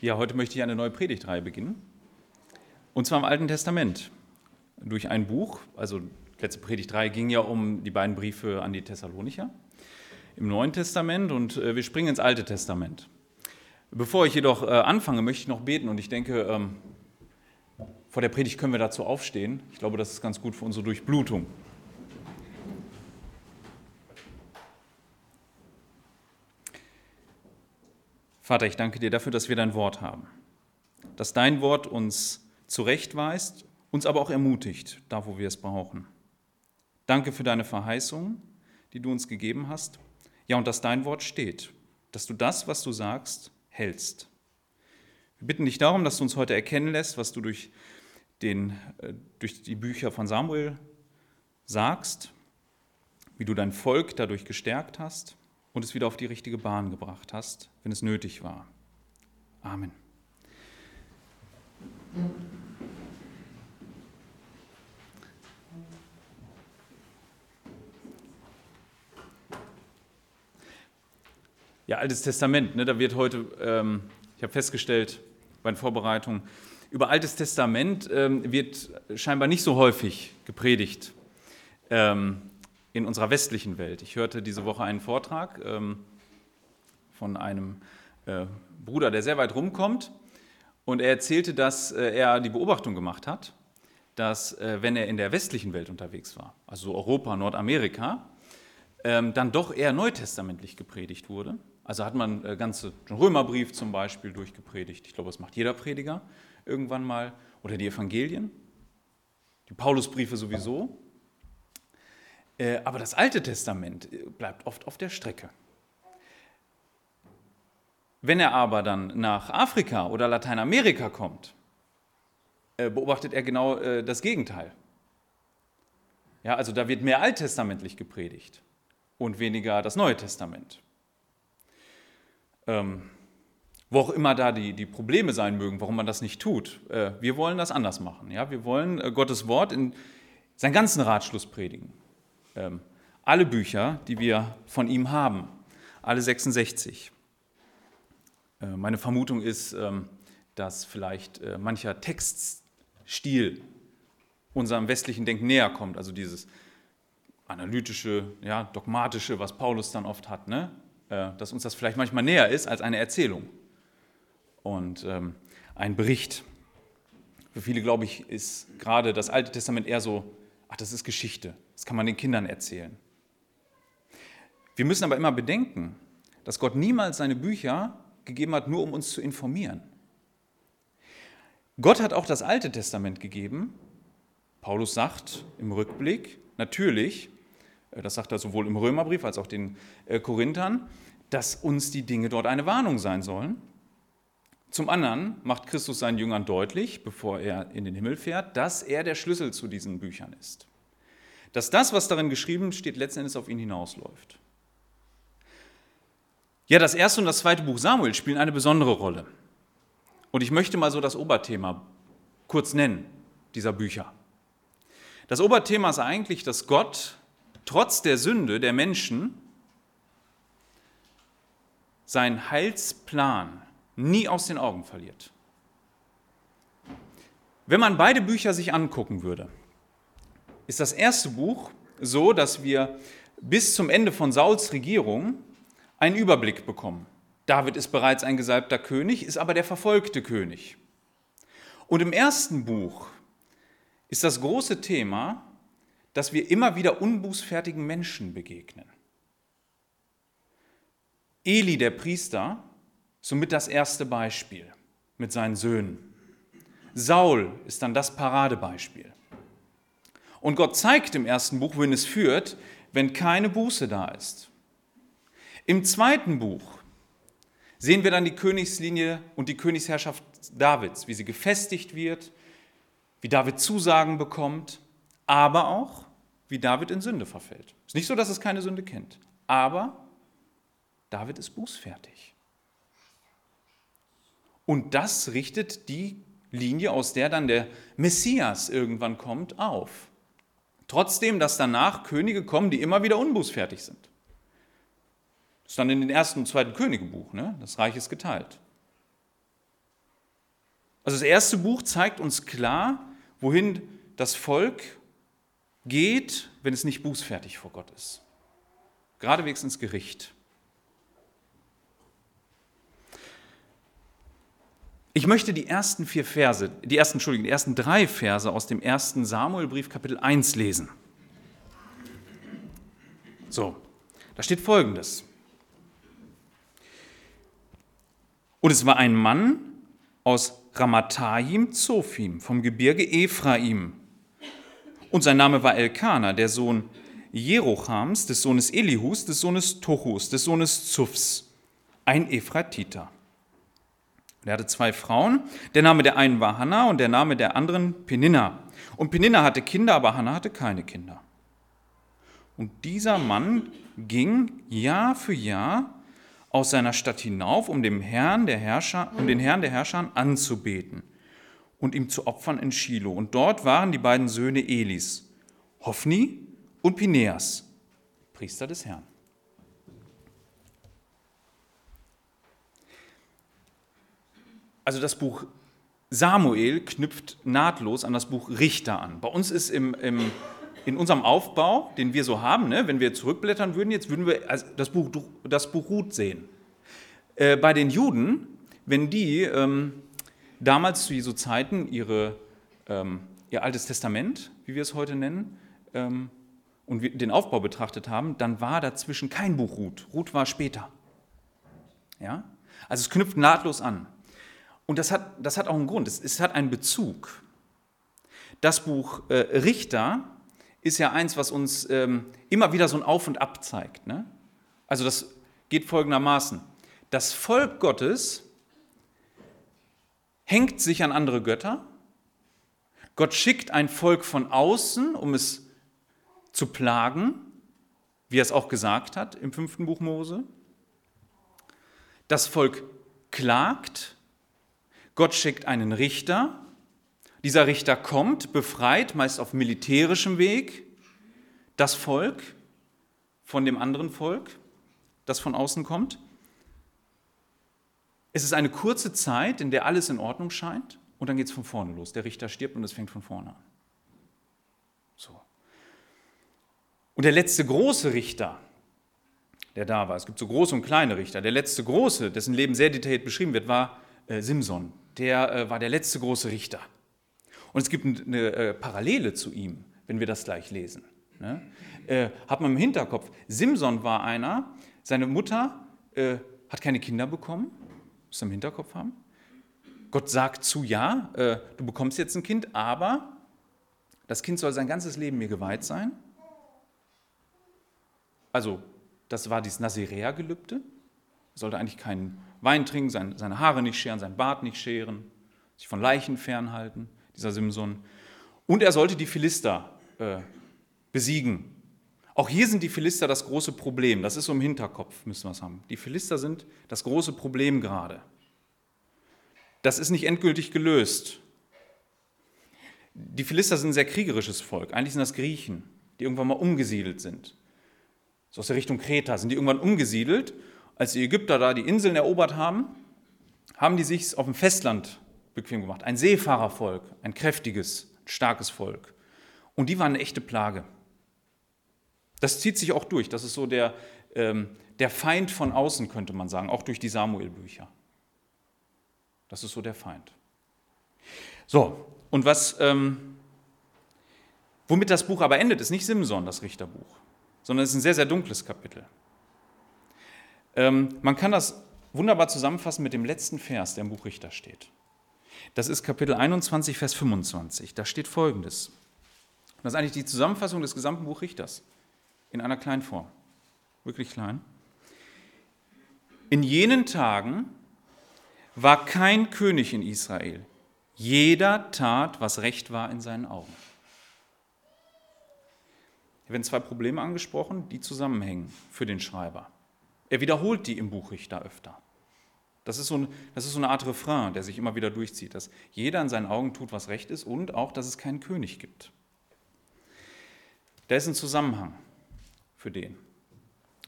Ja, heute möchte ich eine neue Predigtreihe beginnen. Und zwar im Alten Testament. Durch ein Buch, also letzte Predigtreihe ging ja um die beiden Briefe an die Thessalonicher im Neuen Testament und äh, wir springen ins Alte Testament. Bevor ich jedoch äh, anfange, möchte ich noch beten und ich denke, ähm, vor der Predigt können wir dazu aufstehen. Ich glaube, das ist ganz gut für unsere Durchblutung. Vater, ich danke dir dafür, dass wir dein Wort haben. Dass dein Wort uns zurechtweist, uns aber auch ermutigt, da wo wir es brauchen. Danke für deine Verheißung, die du uns gegeben hast. Ja, und dass dein Wort steht, dass du das, was du sagst, hältst. Wir bitten dich darum, dass du uns heute erkennen lässt, was du durch, den, äh, durch die Bücher von Samuel sagst, wie du dein Volk dadurch gestärkt hast und es wieder auf die richtige Bahn gebracht hast, wenn es nötig war. Amen. Ja, Altes Testament, ne, da wird heute, ähm, ich habe festgestellt bei den Vorbereitungen, über Altes Testament ähm, wird scheinbar nicht so häufig gepredigt. Ähm, in unserer westlichen Welt. Ich hörte diese Woche einen Vortrag ähm, von einem äh, Bruder, der sehr weit rumkommt. Und er erzählte, dass äh, er die Beobachtung gemacht hat, dass äh, wenn er in der westlichen Welt unterwegs war, also Europa, Nordamerika, ähm, dann doch eher neutestamentlich gepredigt wurde. Also hat man äh, ganze Römerbrief zum Beispiel durchgepredigt. Ich glaube, das macht jeder Prediger irgendwann mal. Oder die Evangelien, die Paulusbriefe sowieso. Äh, aber das Alte Testament äh, bleibt oft auf der Strecke. Wenn er aber dann nach Afrika oder Lateinamerika kommt, äh, beobachtet er genau das Gegenteil. Ja, also da wird mehr alttestamentlich gepredigt und weniger das Neue Testament. Ähm, wo auch immer da die, die Probleme sein mögen, warum man das nicht tut. Äh, wir wollen das anders machen. Ja? Wir wollen äh, Gottes Wort in seinen ganzen Ratschluss predigen. Ähm, alle Bücher, die wir von ihm haben, alle 66. Äh, meine Vermutung ist, ähm, dass vielleicht äh, mancher Textstil unserem westlichen Denken näher kommt, also dieses analytische, ja, dogmatische, was Paulus dann oft hat, ne? Äh, dass uns das vielleicht manchmal näher ist als eine Erzählung und ähm, ein Bericht. Für viele, glaube ich, ist gerade das Alte Testament eher so ach, das ist Geschichte, das kann man den Kindern erzählen. Wir müssen aber immer bedenken, dass Gott niemals seine Bücher gegeben hat, nur um uns zu informieren. Gott hat auch das Alte Testament gegeben. Paulus sagt im Rückblick, natürlich, äh, das sagt er sowohl im Römerbrief als auch den äh, Korinthern, dass uns die Dinge dort eine Warnung sein sollen. Zum anderen macht Christus seinen Jüngern deutlich, bevor er in den Himmel fährt, dass er der Schlüssel zu diesen Büchern ist. Dass das, was darin geschrieben steht, letzten Endes auf ihn hinausläuft. Ja, das erste und das zweite Buch Samuel spielen eine besondere Rolle. Und ich möchte mal so das Oberthema kurz nennen, dieser Bücher. Das Oberthema ist eigentlich, dass Gott trotz der Sünde der Menschen seinen Heilsplan nie aus den Augen verliert. Wenn man beide Bücher sich angucken würde, ist das erste Buch so, dass wir bis zum Ende von Sauls Regierung einen Überblick bekommen. David ist bereits ein gesalbter König, ist aber der verfolgte König. Und im ersten Buch ist das große Thema, dass wir immer wieder unbußfertigen Menschen begegnen. Eli, der Priester, Somit das erste Beispiel mit seinen Söhnen. Saul ist dann das Paradebeispiel. Und Gott zeigt im ersten Buch, wohin es führt, wenn keine Buße da ist. Im zweiten Buch sehen wir dann die Königslinie und die Königsherrschaft Davids, wie sie gefestigt wird, wie David Zusagen bekommt, aber auch, wie David in Sünde verfällt. Es ist nicht so, dass es keine Sünde kennt, aber David ist bußfertig. Und das richtet die Linie, aus der dann der Messias irgendwann kommt, auf. Trotzdem, dass danach Könige kommen, die immer wieder unbußfertig sind. Das ist dann in den ersten und zweiten Königebuch, ne? das Reich ist geteilt. Also das erste Buch zeigt uns klar, wohin das Volk geht, wenn es nicht bußfertig vor Gott ist. Geradewegs ins Gericht. Ich möchte die ersten vier Verse, die ersten, Entschuldigung, die ersten drei Verse aus dem ersten Samuelbrief Kapitel 1 lesen. So, da steht folgendes. Und es war ein Mann aus Ramathaim Zophim vom Gebirge Ephraim. Und sein Name war Elkanah, der Sohn Jerochams, des Sohnes Elihus, des Sohnes Tochus, des Sohnes Zufs, ein Ephratiter. Er hatte zwei Frauen. Der Name der einen war Hannah und der Name der anderen Peninna. Und Peninna hatte Kinder, aber Hannah hatte keine Kinder. Und dieser Mann ging Jahr für Jahr aus seiner Stadt hinauf, um, dem Herrn der Herrscher, um den Herrn der Herrscher anzubeten und ihm zu opfern in Shiloh. Und dort waren die beiden Söhne Elis, Hophni und Pineas, Priester des Herrn. Also das Buch Samuel knüpft nahtlos an das Buch Richter an. Bei uns ist im, im, in unserem Aufbau, den wir so haben, ne, wenn wir zurückblättern würden, jetzt würden wir das Buch, das Buch Ruth sehen. Äh, bei den Juden, wenn die ähm, damals zu Jesu Zeiten ihre, ähm, ihr Altes Testament, wie wir es heute nennen, ähm, und den Aufbau betrachtet haben, dann war dazwischen kein Buch Ruth. Ruth war später. Ja? Also es knüpft nahtlos an. Und das hat, das hat auch einen Grund, es, es hat einen Bezug. Das Buch äh, Richter ist ja eins, was uns ähm, immer wieder so ein Auf und Ab zeigt. Ne? Also das geht folgendermaßen. Das Volk Gottes hängt sich an andere Götter. Gott schickt ein Volk von außen, um es zu plagen, wie er es auch gesagt hat im fünften Buch Mose. Das Volk klagt Gott schickt einen Richter. Dieser Richter kommt, befreit, meist auf militärischem Weg, das Volk von dem anderen Volk, das von außen kommt. Es ist eine kurze Zeit, in der alles in Ordnung scheint, und dann geht es von vorne los. Der Richter stirbt und es fängt von vorne an. So. Und der letzte große Richter, der da war, es gibt so große und kleine Richter, der letzte große, dessen Leben sehr detailliert beschrieben wird, war äh, Simson, der äh, war der letzte große Richter. Und es gibt eine äh, Parallele zu ihm, wenn wir das gleich lesen. Ne? Äh, hat man im Hinterkopf, Simson war einer, seine Mutter äh, hat keine Kinder bekommen, muss im Hinterkopf haben. Gott sagt zu, ja, äh, du bekommst jetzt ein Kind, aber das Kind soll sein ganzes Leben mir geweiht sein. Also, das war dieses Nazirea-Gelübde. Sollte eigentlich keinen Wein trinken, seine Haare nicht scheren, sein Bart nicht scheren, sich von Leichen fernhalten, dieser Simson. Und er sollte die Philister äh, besiegen. Auch hier sind die Philister das große Problem. Das ist so im Hinterkopf, müssen wir es haben. Die Philister sind das große Problem gerade. Das ist nicht endgültig gelöst. Die Philister sind ein sehr kriegerisches Volk. Eigentlich sind das Griechen, die irgendwann mal umgesiedelt sind. So aus der Richtung Kreta sind die irgendwann umgesiedelt als die Ägypter da die Inseln erobert haben, haben die sich auf dem Festland bequem gemacht. Ein Seefahrervolk, ein kräftiges, starkes Volk. Und die waren eine echte Plage. Das zieht sich auch durch. Das ist so der, ähm, der Feind von außen, könnte man sagen, auch durch die Samuel-Bücher. Das ist so der Feind. So, und was, ähm, womit das Buch aber endet, ist nicht Simson, das Richterbuch, sondern es ist ein sehr, sehr dunkles Kapitel. Ähm, man kann das wunderbar zusammenfassen mit dem letzten Vers, der im Buch Richter steht. Das ist Kapitel 21, Vers 25. Da steht folgendes. Das ist eigentlich die Zusammenfassung des gesamten Buch Richters in einer kleinen Form. Wirklich klein. In jenen Tagen war kein König in Israel. Jeder tat, was recht war in seinen Augen. Hier werden zwei Probleme angesprochen, die zusammenhängen für den Schreiber. Er wiederholt die im Buch Richter öfter. Das ist, so ein, das ist so eine Art Refrain, der sich immer wieder durchzieht, dass jeder in seinen Augen tut, was recht ist und auch, dass es keinen König gibt. Da ist ein Zusammenhang für den.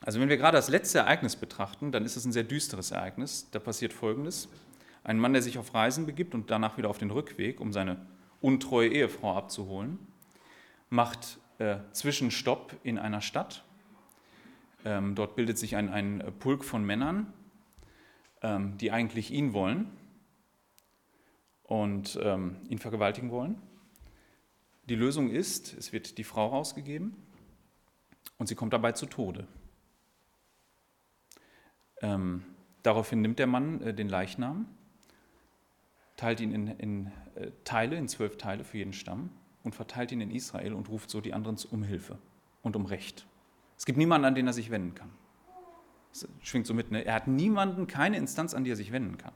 Also wenn wir gerade das letzte Ereignis betrachten, dann ist es ein sehr düsteres Ereignis. Da passiert Folgendes. Ein Mann, der sich auf Reisen begibt und danach wieder auf den Rückweg, um seine untreue Ehefrau abzuholen, macht äh, Zwischenstopp in einer Stadt. Ähm, dort bildet sich ein, ein Pulk von Männern, ähm, die eigentlich ihn wollen und ähm, ihn vergewaltigen wollen. Die Lösung ist, es wird die Frau rausgegeben und sie kommt dabei zu Tode. Ähm, daraufhin nimmt der Mann äh, den Leichnam, teilt ihn in, in äh, Teile, in zwölf Teile für jeden Stamm und verteilt ihn in Israel und ruft so die anderen um Hilfe und um Recht. Es gibt niemanden, an den er sich wenden kann. Das schwingt so mit. Ne? Er hat niemanden, keine Instanz, an die er sich wenden kann.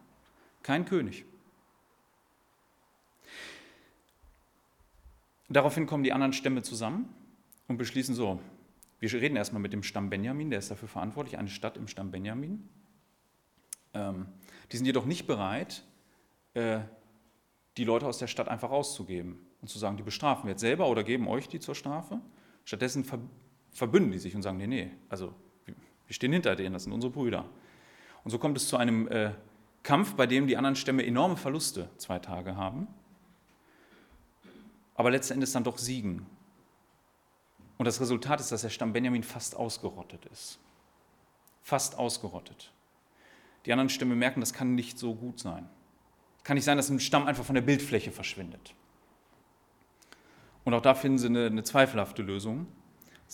Kein König. Daraufhin kommen die anderen Stämme zusammen und beschließen so, wir reden erstmal mit dem Stamm Benjamin, der ist dafür verantwortlich, eine Stadt im Stamm Benjamin. Ähm, die sind jedoch nicht bereit, äh, die Leute aus der Stadt einfach rauszugeben und zu sagen, die bestrafen wir jetzt selber oder geben euch die zur Strafe. Stattdessen verbünden die sich und sagen, nee, nee, also wir stehen hinter denen, das sind unsere Brüder. Und so kommt es zu einem äh, Kampf, bei dem die anderen Stämme enorme Verluste zwei Tage haben aber letzten Endes dann doch siegen. Und das Resultat ist, dass der Stamm Benjamin fast ausgerottet ist. Fast ausgerottet. Die anderen Stämme merken, das kann nicht so gut sein. Kann nicht sein, dass ein Stamm einfach von der Bildfläche verschwindet. Und auch da finden sie eine, eine zweifelhafte Lösung.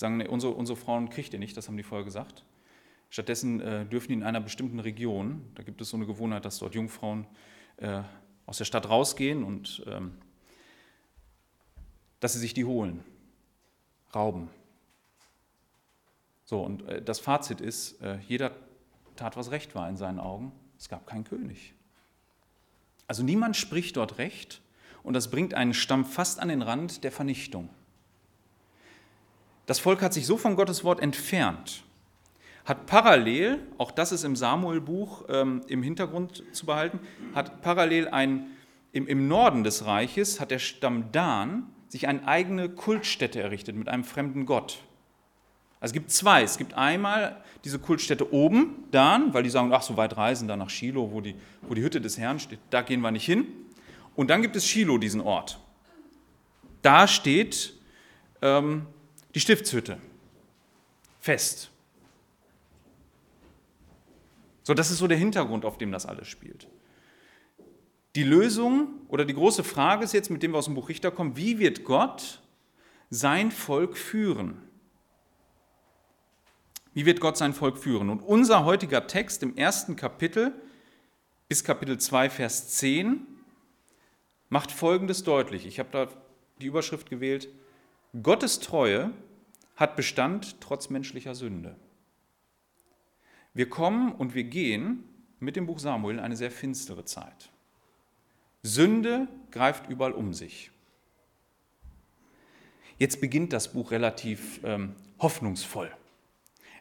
Sagen, nee, unsere, unsere Frauen kriegt ihr nicht, das haben die vorher gesagt. Stattdessen äh, dürfen die in einer bestimmten Region, da gibt es so eine Gewohnheit, dass dort Jungfrauen äh, aus der Stadt rausgehen und ähm, dass sie sich die holen, rauben. So, und äh, das Fazit ist, äh, jeder tat, was recht war in seinen Augen. Es gab keinen König. Also niemand spricht dort recht und das bringt einen Stamm fast an den Rand der Vernichtung. Das Volk hat sich so von Gottes Wort entfernt, hat parallel, auch das ist im Samuelbuch ähm, im Hintergrund zu behalten, hat parallel ein, im, im Norden des Reiches, hat der Stamm Dan sich eine eigene Kultstätte errichtet mit einem fremden Gott. Also es gibt zwei. Es gibt einmal diese Kultstätte oben, Dan, weil die sagen, ach, so weit reisen, da nach Shiloh, wo die, wo die Hütte des Herrn steht, da gehen wir nicht hin. Und dann gibt es Shiloh, diesen Ort. Da steht ähm, die Stiftshütte fest. So, das ist so der Hintergrund, auf dem das alles spielt. Die Lösung oder die große Frage ist jetzt, mit dem wir aus dem Buch Richter kommen, wie wird Gott sein Volk führen? Wie wird Gott sein Volk führen? Und unser heutiger Text im ersten Kapitel bis Kapitel 2, Vers 10 macht Folgendes deutlich. Ich habe da die Überschrift gewählt, Gottes Treue hat Bestand trotz menschlicher Sünde. Wir kommen und wir gehen mit dem Buch Samuel in eine sehr finstere Zeit. Sünde greift überall um sich. Jetzt beginnt das Buch relativ ähm, hoffnungsvoll.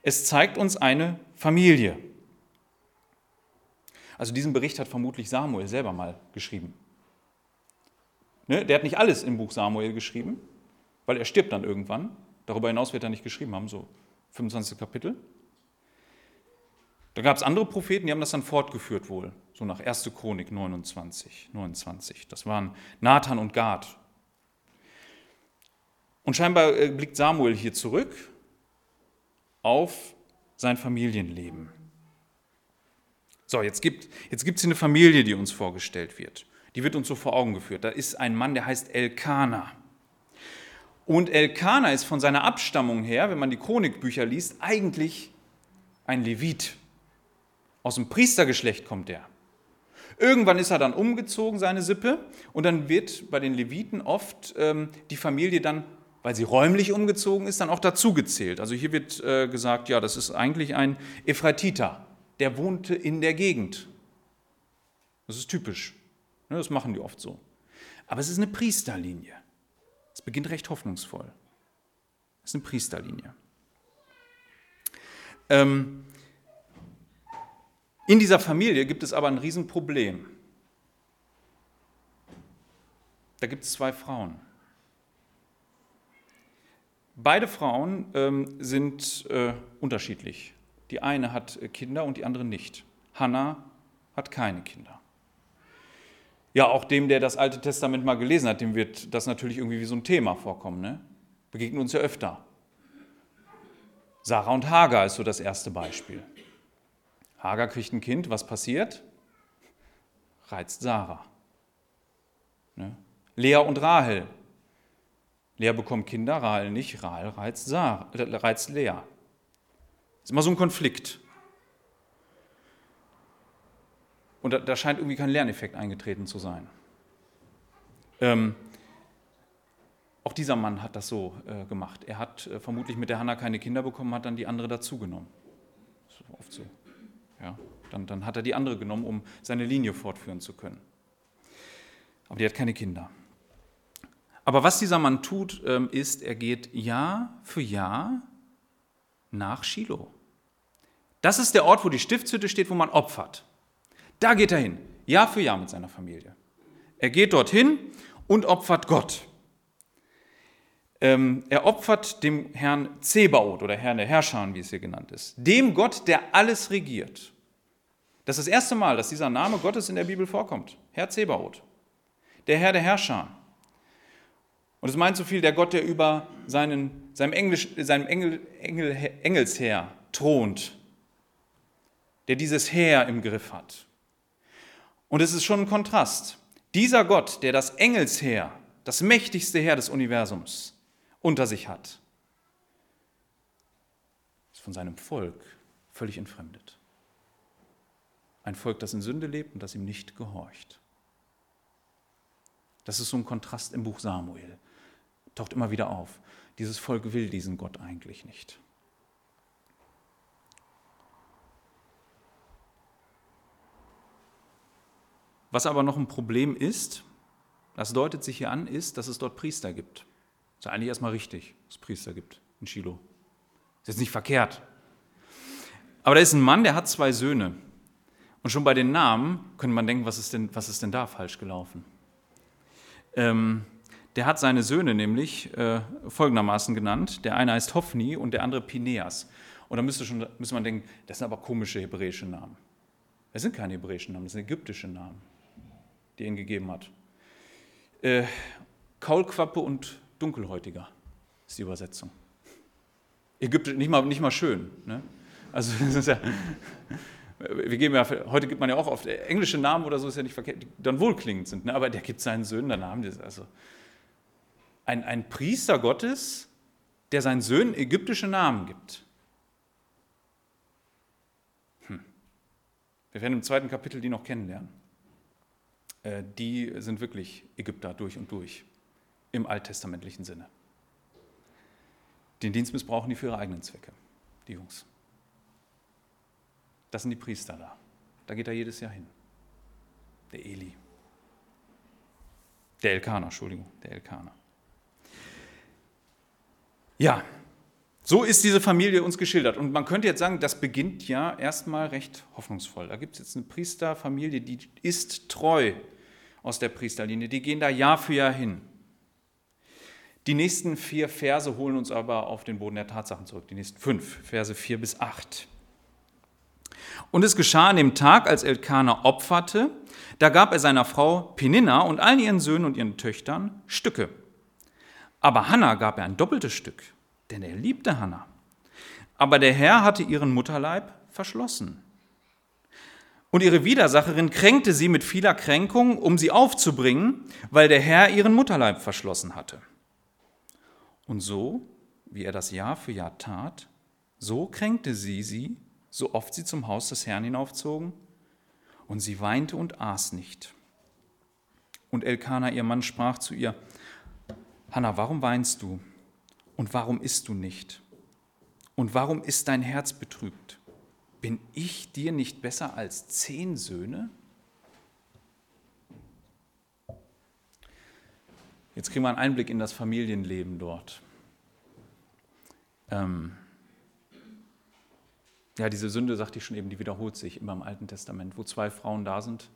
Es zeigt uns eine Familie. Also diesen Bericht hat vermutlich Samuel selber mal geschrieben. Ne? Der hat nicht alles im Buch Samuel geschrieben, weil er stirbt dann irgendwann. Darüber hinaus wird er nicht geschrieben haben, so 25 Kapitel. Da gab es andere Propheten, die haben das dann fortgeführt wohl, so nach 1. Chronik 29, 29. Das waren Nathan und Gad. Und scheinbar äh, blickt Samuel hier zurück auf sein Familienleben. So, jetzt gibt es jetzt hier eine Familie, die uns vorgestellt wird. Die wird uns so vor Augen geführt. Da ist ein Mann, der heißt Elkanah. Und Elkanah ist von seiner Abstammung her, wenn man die Chronikbücher liest, eigentlich ein Levit. Aus dem Priestergeschlecht kommt er. Irgendwann ist er dann umgezogen, seine Sippe, und dann wird bei den Leviten oft ähm, die Familie dann, weil sie räumlich umgezogen ist, dann auch dazugezählt. Also hier wird äh, gesagt, ja, das ist eigentlich ein Ephratiter, der wohnte in der Gegend. Das ist typisch. Ne, das machen die oft so. Aber es ist eine Priesterlinie. Es beginnt recht hoffnungsvoll. Es ist eine Priesterlinie. Ähm, in dieser Familie gibt es aber ein Riesenproblem. Da gibt es zwei Frauen. Beide Frauen ähm, sind äh, unterschiedlich. Die eine hat äh, Kinder und die andere nicht. Hannah hat keine Kinder. Ja, auch dem, der das Alte Testament mal gelesen hat, dem wird das natürlich irgendwie wie so ein Thema vorkommen. Ne? Begegnet uns ja öfter. Sarah und Hagar ist so das erste Beispiel. Hagar kriegt ein Kind, was passiert? Reizt Sarah. Ne? Lea und Rahel. Lea bekommt Kinder, Rahel nicht. Rahel reizt, Sarah, reizt Lea. Ist immer so ein Konflikt. Und da, da scheint irgendwie kein Lerneffekt eingetreten zu sein. Ähm, auch dieser Mann hat das so äh, gemacht. Er hat äh, vermutlich mit der Hanna keine Kinder bekommen, hat dann die andere dazugenommen. Das ist oft so. Ja, dann, dann hat er die andere genommen, um seine Linie fortführen zu können. Aber die hat keine Kinder. Aber was dieser Mann tut, ähm, ist, er geht Jahr für Jahr nach Shiloh. Das ist der Ort, wo die Stiftshütte steht, wo man opfert. Da geht er hin, Jahr für Jahr mit seiner Familie. Er geht dorthin und opfert Gott. Ähm, er opfert dem Herrn Zebaoth oder Herrn der Herrscher, wie es hier genannt ist, dem Gott, der alles regiert. Das ist das erste Mal, dass dieser Name Gottes in der Bibel vorkommt. Herr Zebaoth, der Herr der Herrscher. Und es meint so viel, der Gott, der über seinen, seinem, Englisch, seinem Engel, Engel, Engelsheer thront, der dieses Heer im Griff hat. Und es ist schon ein Kontrast. Dieser Gott, der das Engelsheer, das mächtigste Heer des Universums, unter sich hat, ist von seinem Volk völlig entfremdet. Ein Volk, das in Sünde lebt und das ihm nicht gehorcht. Das ist so ein Kontrast im Buch Samuel. Taucht immer wieder auf. Dieses Volk will diesen Gott eigentlich nicht. Was aber noch ein Problem ist, das deutet sich hier an, ist, dass es dort Priester gibt. Ist eigentlich erstmal richtig, dass es Priester gibt in Shiloh. Ist jetzt nicht verkehrt. Aber da ist ein Mann, der hat zwei Söhne. Und schon bei den Namen könnte man denken, was ist denn, was ist denn da falsch gelaufen? Ähm, der hat seine Söhne nämlich äh, folgendermaßen genannt. Der eine heißt Hophni und der andere Pineas. Und da müsste, schon, müsste man denken, das sind aber komische hebräische Namen. Das sind keine hebräischen Namen, das sind ägyptische Namen die ihnen gegeben hat. Äh, Kaulquappe und Dunkelhäutiger ist die Übersetzung. Ägyptisch, nicht mal, nicht mal schön. Ne? Also, das ist ja, wir geben ja, heute gibt man ja auch oft englische Namen oder so, ist ja nicht verkehrt, die dann wohlklingend sind. Ne? Aber der gibt seinen Söhnen dann Namen. Also ein, ein Priester Gottes, der seinen Söhnen ägyptische Namen gibt. Hm. Wir werden im zweiten Kapitel die noch kennenlernen. Äh, die sind wirklich Ägypter durch und durch, im alttestamentlichen Sinne. Den Dienst missbrauchen die für ihre eigenen Zwecke, die Jungs. Das sind die Priester da. Da geht er jedes Jahr hin. Der Eli. Der Elkaner, Entschuldigung, der Elkaner. Ja, so ist diese Familie uns geschildert. Und man könnte jetzt sagen, das beginnt ja erstmal recht hoffnungsvoll. Da gibt es jetzt eine Priesterfamilie, die ist treu aus der Priesterlinie. Die gehen da Jahr für Jahr hin. Die nächsten vier Verse holen uns aber auf den Boden der Tatsachen zurück. Die nächsten fünf, Verse vier bis acht. Und es geschah an dem Tag, als Elkanah opferte, da gab er seiner Frau Peninna und allen ihren Söhnen und ihren Töchtern Stücke. Aber Hannah gab er ein doppeltes Stück, denn er liebte Hannah. Aber der Herr hatte ihren Mutterleib verschlossen. Und ihre Widersacherin kränkte sie mit vieler Kränkung, um sie aufzubringen, weil der Herr ihren Mutterleib verschlossen hatte. Und so, wie er das Jahr für Jahr tat, so kränkte sie sie, so oft sie zum Haus des Herrn hinaufzogen, und sie weinte und aß nicht. Und Elkanah, ihr Mann, sprach zu ihr, Hanna, warum weinst du? Und warum isst du nicht? Und warum ist dein Herz betrübt? bin ich dir nicht besser als zehn Söhne? Jetzt kriegen wir einen Einblick in das Familienleben dort. Ähm ja, diese Sünde, sagte ich schon eben, die wiederholt sich immer im Alten Testament, wo zwei Frauen da sind.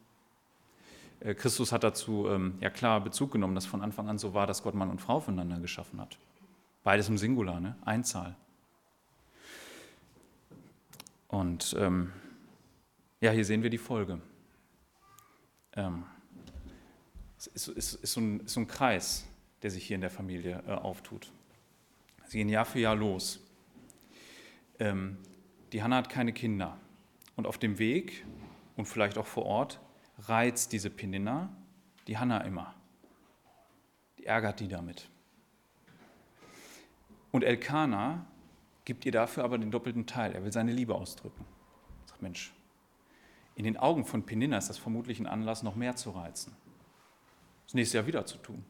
Äh, Christus hat dazu ähm, ja klar Bezug genommen, dass von Anfang an so war, dass Gott Mann und Frau voneinander geschaffen hat. Beides im Singular, ne? Einzahl. Und ähm, ja, hier sehen wir die Folge. Ähm, Es ist, ist, ist, so ein, ist, so ein, Kreis, der sich hier in der Familie äh, auftut. Sie gehen Jahr für Jahr los. Ähm, die Hanna hat keine Kinder. Und auf dem Weg und vielleicht auch vor Ort reizt diese Penina die Hanna immer. Die ärgert die damit. Und Elkanah gibt ihr dafür aber den doppelten Teil. Er will seine Liebe ausdrücken. Sagt, Mensch, in den Augen von Penina ist das vermutlich ein Anlass, noch mehr zu reizen. Das nächste Jahr wieder zu tun.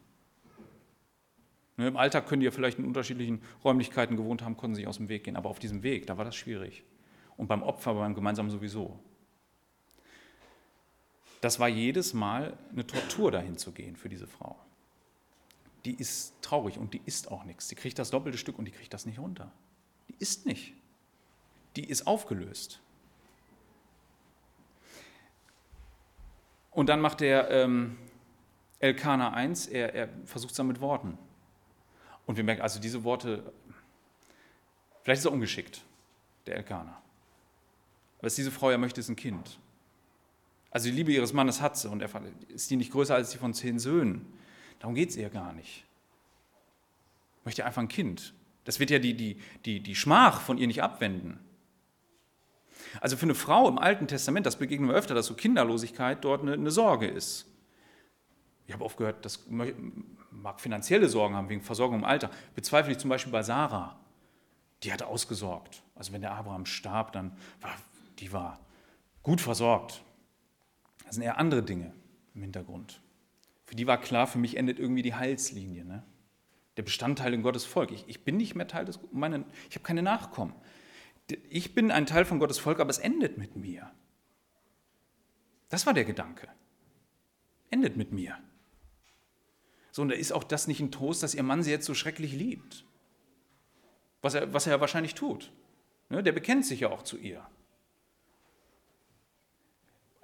Ne, Im Alltag können die ja vielleicht in unterschiedlichen Räumlichkeiten gewohnt haben, konnten sich aus dem Weg gehen. Aber auf diesem Weg, da war das schwierig. Und beim Opfer, beim Gemeinsamen sowieso. Das war jedes Mal eine Tortur, dahin zu gehen für diese Frau. Die ist traurig und die isst auch nichts. Die kriegt das doppelte Stück und die kriegt das nicht runter. Die isst nicht. Die ist aufgelöst. Und dann macht der ähm, Elkana 1, er, er versucht es dann mit Worten. Und wir merken, also diese Worte, vielleicht ist er ungeschickt, der Elkana. Was diese Frau ja möchte, ist ein Kind. Also die Liebe ihres Mannes hat sie und er ist die nicht größer als die von zehn Söhnen. Darum geht es ihr gar nicht. Möchte einfach ein Kind. Das wird ja die, die, die, die Schmach von ihr nicht abwenden. Also für eine Frau im Alten Testament, das begegnen wir öfter, dass so Kinderlosigkeit dort eine, eine Sorge ist. Ich habe oft gehört, das mag finanzielle Sorgen haben wegen Versorgung im Alter. Bezweifle ich zum Beispiel bei Sarah. Die hatte ausgesorgt. Also wenn der Abraham starb, dann war die war gut versorgt. Das sind eher andere Dinge im Hintergrund. Für die war klar, für mich endet irgendwie die Heilslinie. Ne? Der Bestandteil in Gottes Volk. Ich, ich bin nicht mehr Teil des, meine, ich habe keine Nachkommen ich bin ein Teil von Gottes Volk, aber es endet mit mir. Das war der Gedanke. Endet mit mir. So, und da ist auch das nicht ein Trost, dass ihr Mann sie jetzt so schrecklich liebt. Was er, was er wahrscheinlich tut. Ne, der bekennt sich ja auch zu ihr.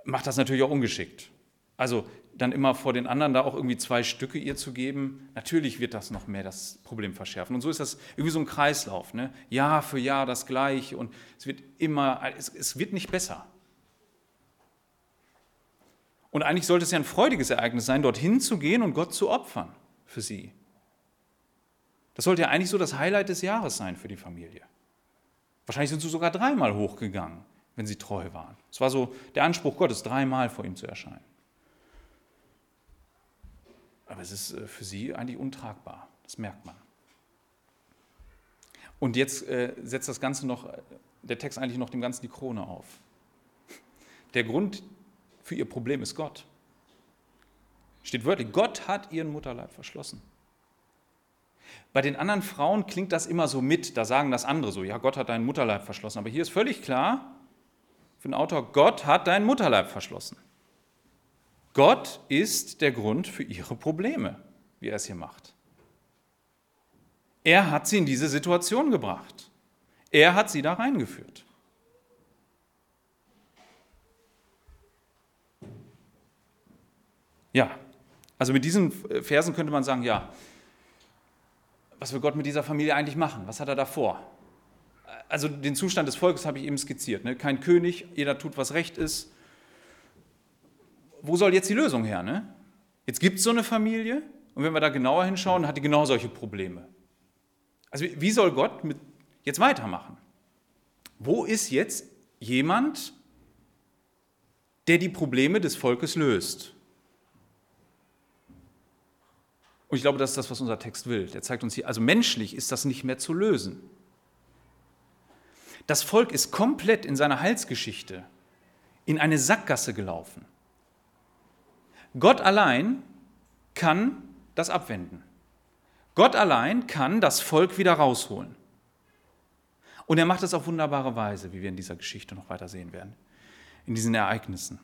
Macht das natürlich auch ungeschickt. Also dann immer vor den anderen da auch irgendwie zwei Stücke ihr zu geben, natürlich wird das noch mehr das Problem verschärfen. Und so ist das irgendwie so ein Kreislauf. Ne? Jahr für Jahr das Gleiche und es wird immer, es, es wird nicht besser. Und eigentlich sollte es ja ein freudiges Ereignis sein, dorthin zu gehen und Gott zu opfern für sie. Das sollte ja eigentlich so das Highlight des Jahres sein für die Familie. Wahrscheinlich sind sie sogar dreimal hochgegangen, wenn sie treu waren. Es war so der Anspruch Gottes, dreimal vor ihm zu erscheinen. Aber es ist äh, für sie eigentlich untragbar. Das merkt man. Und jetzt äh, setzt das Ganze noch, äh, der Text eigentlich noch dem Ganzen die Krone auf. Der Grund für ihr Problem ist Gott. Steht wörtlich, Gott hat ihren Mutterleib verschlossen. Bei den anderen Frauen klingt das immer so mit, da sagen das andere so, ja, Gott hat deinen Mutterleib verschlossen. Aber hier ist völlig klar für den Autor, Gott hat deinen Mutterleib verschlossen. Gott ist der Grund für ihre Probleme, wie er es hier macht. Er hat sie in diese Situation gebracht. Er hat sie da reingeführt. Ja, also mit diesen Versen könnte man sagen, ja, was will Gott mit dieser Familie eigentlich machen? Was hat er da vor? Also den Zustand des Volkes habe ich eben skizziert. Ne? Kein König, jeder tut, was recht ist wo soll jetzt die Lösung her? Ne? Jetzt gibt es so eine Familie und wenn wir da genauer hinschauen, hat die genau solche Probleme. Also wie soll Gott mit jetzt weitermachen? Wo ist jetzt jemand, der die Probleme des Volkes löst? Und ich glaube, das ist das, was unser Text will. Der zeigt uns hier, also menschlich ist das nicht mehr zu lösen. Das Volk ist komplett in seiner Heilsgeschichte in eine Sackgasse gelaufen. Gott allein kann das abwenden. Gott allein kann das Volk wieder rausholen. Und er macht es auf wunderbare Weise, wie wir in dieser Geschichte noch weiter sehen werden, in diesen Ereignissen.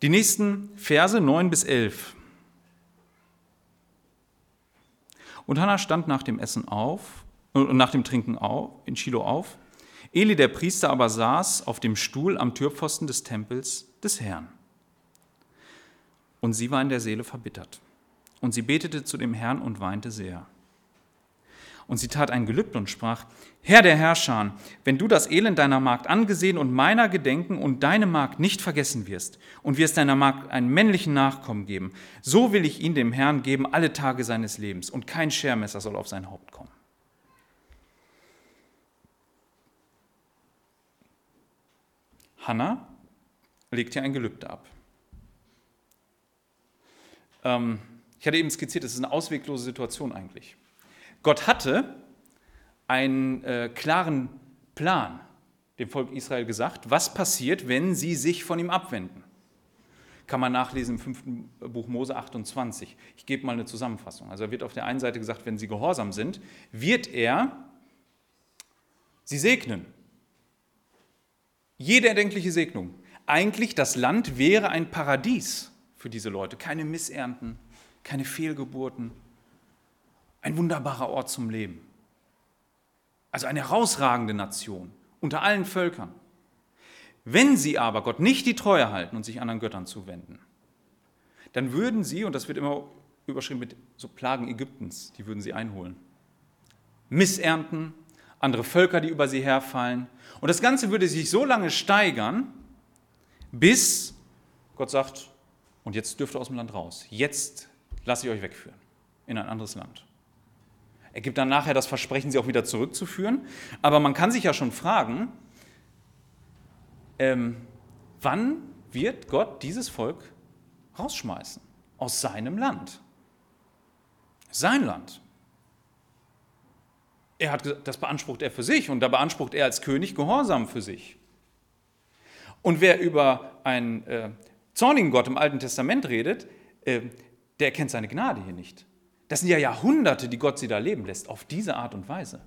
Die nächsten Verse 9 bis 11. Und Hannah stand nach dem Essen auf, äh, nach dem Trinken auf, in Shiloh auf Eli der Priester aber saß auf dem Stuhl am Türpfosten des Tempels des Herrn. Und sie war in der Seele verbittert. Und sie betete zu dem Herrn und weinte sehr. Und sie tat ein Gelübde und sprach, Herr der Herrscher, wenn du das Elend deiner Magd angesehen und meiner gedenken und deine Magd nicht vergessen wirst und wirst deiner Magd einen männlichen Nachkommen geben, so will ich ihn dem Herrn geben alle Tage seines Lebens und kein Schermesser soll auf sein Haupt kommen. Hannah legt hier ein Gelübde ab. Ähm, ich hatte eben skizziert, es ist eine ausweglose Situation eigentlich. Gott hatte einen äh, klaren Plan dem Volk Israel gesagt, was passiert, wenn sie sich von ihm abwenden. Kann man nachlesen im fünften Buch Mose 28. Ich gebe mal eine Zusammenfassung. Also wird auf der einen Seite gesagt, wenn sie gehorsam sind, wird er sie segnen. Jede erdenkliche Segnung. Eigentlich das Land wäre ein Paradies für diese Leute. Keine Missernten, keine Fehlgeburten. Ein wunderbarer Ort zum Leben. Also eine herausragende Nation unter allen Völkern. Wenn sie aber Gott nicht die Treue halten und sich anderen Göttern zuwenden, dann würden sie, und das wird immer überschrieben mit so Plagen Ägyptens, die würden sie einholen. Missernten, andere Völker, die über sie herfallen. Und das Ganze würde sich so lange steigern, bis Gott sagt, und jetzt dürft ihr aus dem Land raus. Jetzt lasse ich euch wegführen in ein anderes Land. Er gibt dann nachher das Versprechen, sie auch wieder zurückzuführen. Aber man kann sich ja schon fragen, ähm, wann wird Gott dieses Volk rausschmeißen aus seinem Land? Sein Land. Er hat das beansprucht er für sich und da beansprucht er als König Gehorsam für sich. Und wer über einen äh, zornigen Gott im Alten Testament redet, äh, der erkennt seine Gnade hier nicht. Das sind ja Jahrhunderte, die Gott sie da leben lässt, auf diese Art und Weise.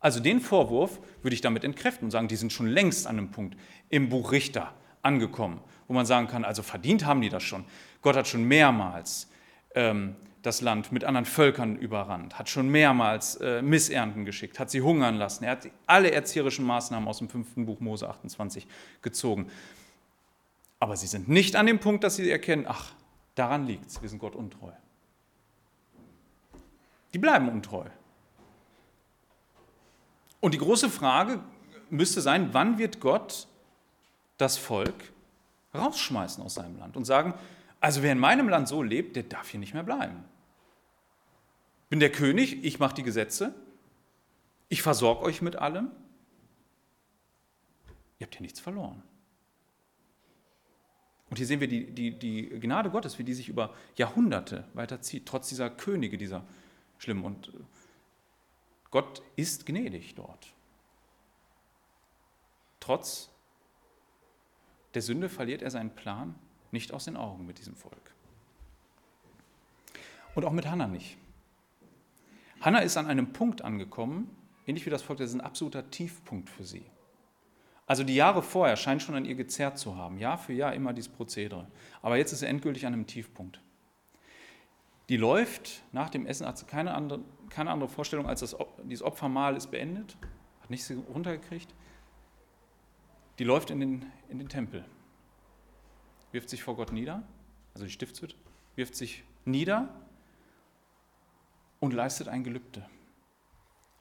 Also den Vorwurf würde ich damit entkräften und sagen, die sind schon längst an einem Punkt im Buch Richter angekommen, wo man sagen kann, also verdient haben die das schon. Gott hat schon mehrmals ähm, das Land mit anderen Völkern überrannt, hat schon mehrmals äh, Missernten geschickt, hat sie hungern lassen. Er hat alle erzieherischen Maßnahmen aus dem fünften Buch Mose 28 gezogen. Aber sie sind nicht an dem Punkt, dass sie erkennen, ach, daran liegt es, wir sind Gott untreu. Die bleiben untreu. Und die große Frage müsste sein, wann wird Gott das Volk rausschmeißen aus seinem Land und sagen, also wer in meinem Land so lebt, der darf hier nicht mehr bleiben. Bin der König, ich mache die Gesetze, ich versorge euch mit allem. Ihr habt hier nichts verloren. Und hier sehen wir die, die, die Gnade Gottes, wie die sich über Jahrhunderte weiterzieht, trotz dieser Könige, dieser schlimm. Und äh, Gott ist gnädig dort. Trotz der Sünde verliert er seinen Plan nicht aus den Augen mit diesem Volk. Und auch mit Hannah nicht. Hannah ist an einem Punkt angekommen, ähnlich wie das Volk, das ist ein absoluter Tiefpunkt für sie. Also die Jahre vorher scheinen schon an ihr gezerrt zu haben, Jahr für Jahr immer dieses Prozedere. Aber jetzt ist sie endgültig an einem Tiefpunkt die läuft nach dem Essen, hat sie keine andere, keine andere Vorstellung, als das, dieses Opfermahl ist beendet, hat nichts runtergekriegt. Die läuft in den, in den Tempel, wirft sich vor Gott nieder, also die Stiftshütte, wirft sich nieder und leistet ein Gelübde.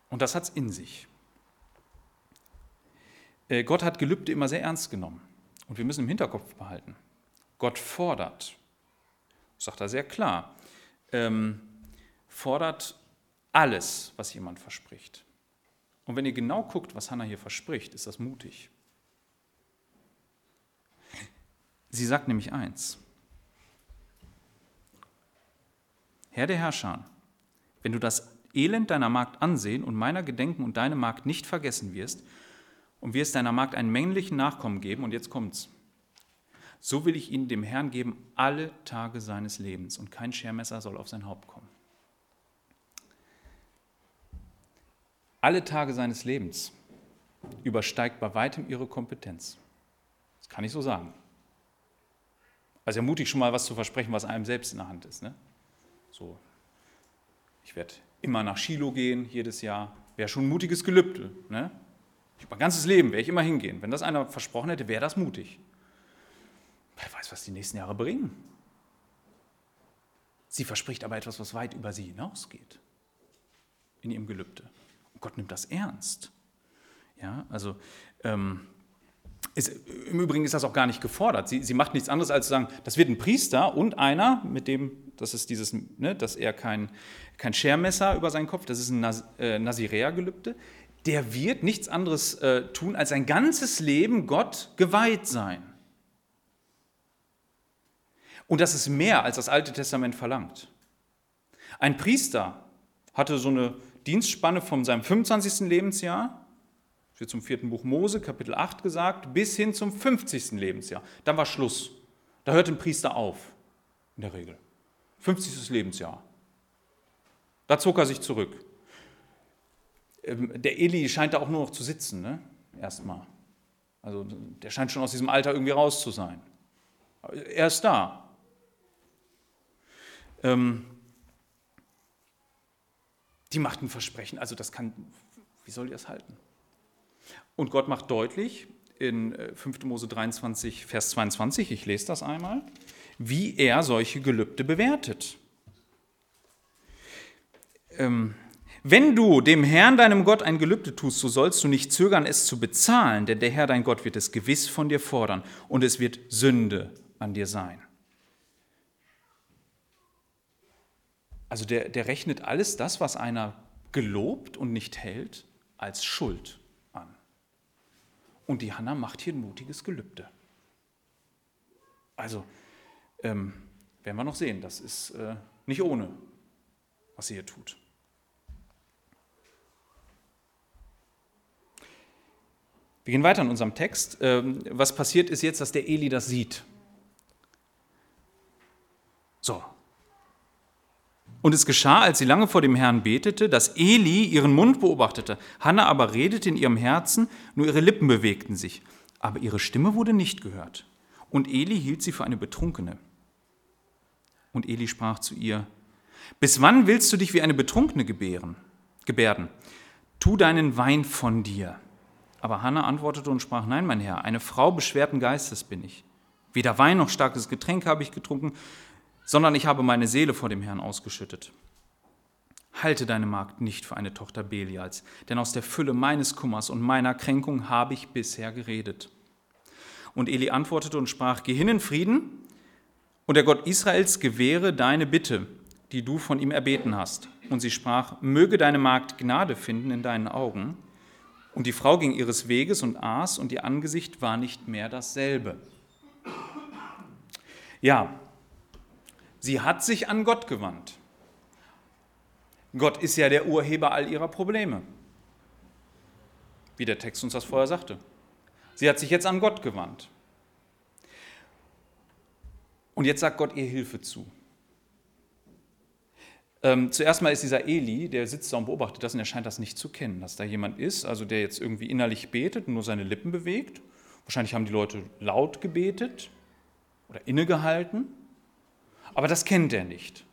Und das hat es in sich. Äh, Gott hat Gelübde immer sehr ernst genommen. Und wir müssen im Hinterkopf behalten. Gott fordert, sagt er sehr klar ähm, fordert alles, was jemand verspricht. Und wenn ihr genau guckt, was Hannah hier verspricht, ist das mutig. Sie sagt nämlich eins. Herr der Herrscher, wenn du das Elend deiner Magd ansehen und meiner gedenken und deine Magd nicht vergessen wirst und wirst deiner Magd einen männlichen Nachkommen geben, und jetzt kommt's, so will ich ihn dem Herrn geben alle Tage seines Lebens und kein Schermesser soll auf sein Haupt kommen. Alle Tage seines Lebens übersteigt bei weitem ihre Kompetenz. Das kann ich so sagen. Also ermutigt schon mal was zu versprechen, was einem selbst in der Hand ist. Ne? So, ich werde immer nach Shiloh gehen, jedes Jahr. Wäre schon ein mutiges Gelübde. Ne? Mein ganzes Leben werde ich immer hingehen. Wenn das einer versprochen hätte, wäre das mutig. Wer weiß, was die nächsten Jahre bringen. Sie verspricht aber etwas, was weit über sie hinausgeht in ihrem Gelübde. Gott nimmt das ernst. Ja, also ähm, ist, im Übrigen ist das auch gar nicht gefordert. Sie, sie macht nichts anderes als zu sagen, das wird ein Priester und einer, mit dem, das ist dieses, ne, dass er kein, kein Schermesser über seinen Kopf, das ist ein Nas, äh, Nazirea-Gelübde, der wird nichts anderes äh, tun, als sein ganzes Leben Gott geweiht sein. Und das ist mehr, als das Alte Testament verlangt. Ein Priester hatte so eine Dienstspanne von seinem 25. Lebensjahr, wird zum vierten Buch Mose, Kapitel 8 gesagt, bis hin zum 50. Lebensjahr. Dann war Schluss. Da hört ein Priester auf, in der Regel. 50. Lebensjahr. Da zog er sich zurück. Ähm, der Eli scheint da auch nur noch zu sitzen, ne? erstmal. Also der scheint schon aus diesem Alter irgendwie raus zu sein. Er ist da. Ähm, die macht ein Versprechen, also das kann, wie soll die das halten? Und Gott macht deutlich in 5. Äh, Mose 23, Vers 22, ich lese das einmal, wie er solche Gelübde bewertet. Ähm, wenn du dem Herrn, deinem Gott, ein Gelübde tust, so sollst du nicht zögern, es zu bezahlen, denn der Herr, dein Gott, wird es gewiss von dir fordern und es wird Sünde an dir sein. Also der, der rechnet alles das, was einer gelobt und nicht hält, als Schuld an. Und die Hanna macht hier ein mutiges Gelübde. Also, ähm, werden wir noch sehen, das ist äh, nicht ohne, was sie hier tut. Wir gehen weiter in unserem Text. Ähm, was passiert ist jetzt, dass der Eli das sieht. So, und es geschah, als sie lange vor dem Herrn betete, dass Eli ihren Mund beobachtete. Hannah aber redete in ihrem Herzen, nur ihre Lippen bewegten sich. Aber ihre Stimme wurde nicht gehört. Und Eli hielt sie für eine Betrunkene. Und Eli sprach zu ihr, bis wann willst du dich wie eine Betrunkene gebären, gebärden? Tu deinen Wein von dir. Aber Hannah antwortete und sprach, nein, mein Herr, eine Frau beschwerten Geistes bin ich. Weder Wein noch starkes Getränk habe ich getrunken, sondern ich habe meine Seele vor dem Herrn ausgeschüttet. Halte deine Magd nicht für eine Tochter Belials, denn aus der Fülle meines Kummers und meiner Kränkung habe ich bisher geredet. Und Eli antwortete und sprach, Geh hin in Frieden, und der Gott Israels gewähre deine Bitte, die du von ihm erbeten hast. Und sie sprach, Möge deine Magd Gnade finden in deinen Augen. Und die Frau ging ihres Weges und aß, und ihr Angesicht war nicht mehr dasselbe. Ja, Sie hat sich an Gott gewandt. Gott ist ja der Urheber all ihrer Probleme, wie der Text uns das vorher sagte. Sie hat sich jetzt an Gott gewandt. Und jetzt sagt Gott ihr Hilfe zu. Ähm, zuerst mal ist dieser Eli, der sitzt da und beobachtet das und er scheint das nicht zu kennen, dass da jemand ist, also der jetzt irgendwie innerlich betet und nur seine Lippen bewegt. Wahrscheinlich haben die Leute laut gebetet oder innegehalten. Aber das kennt er nicht.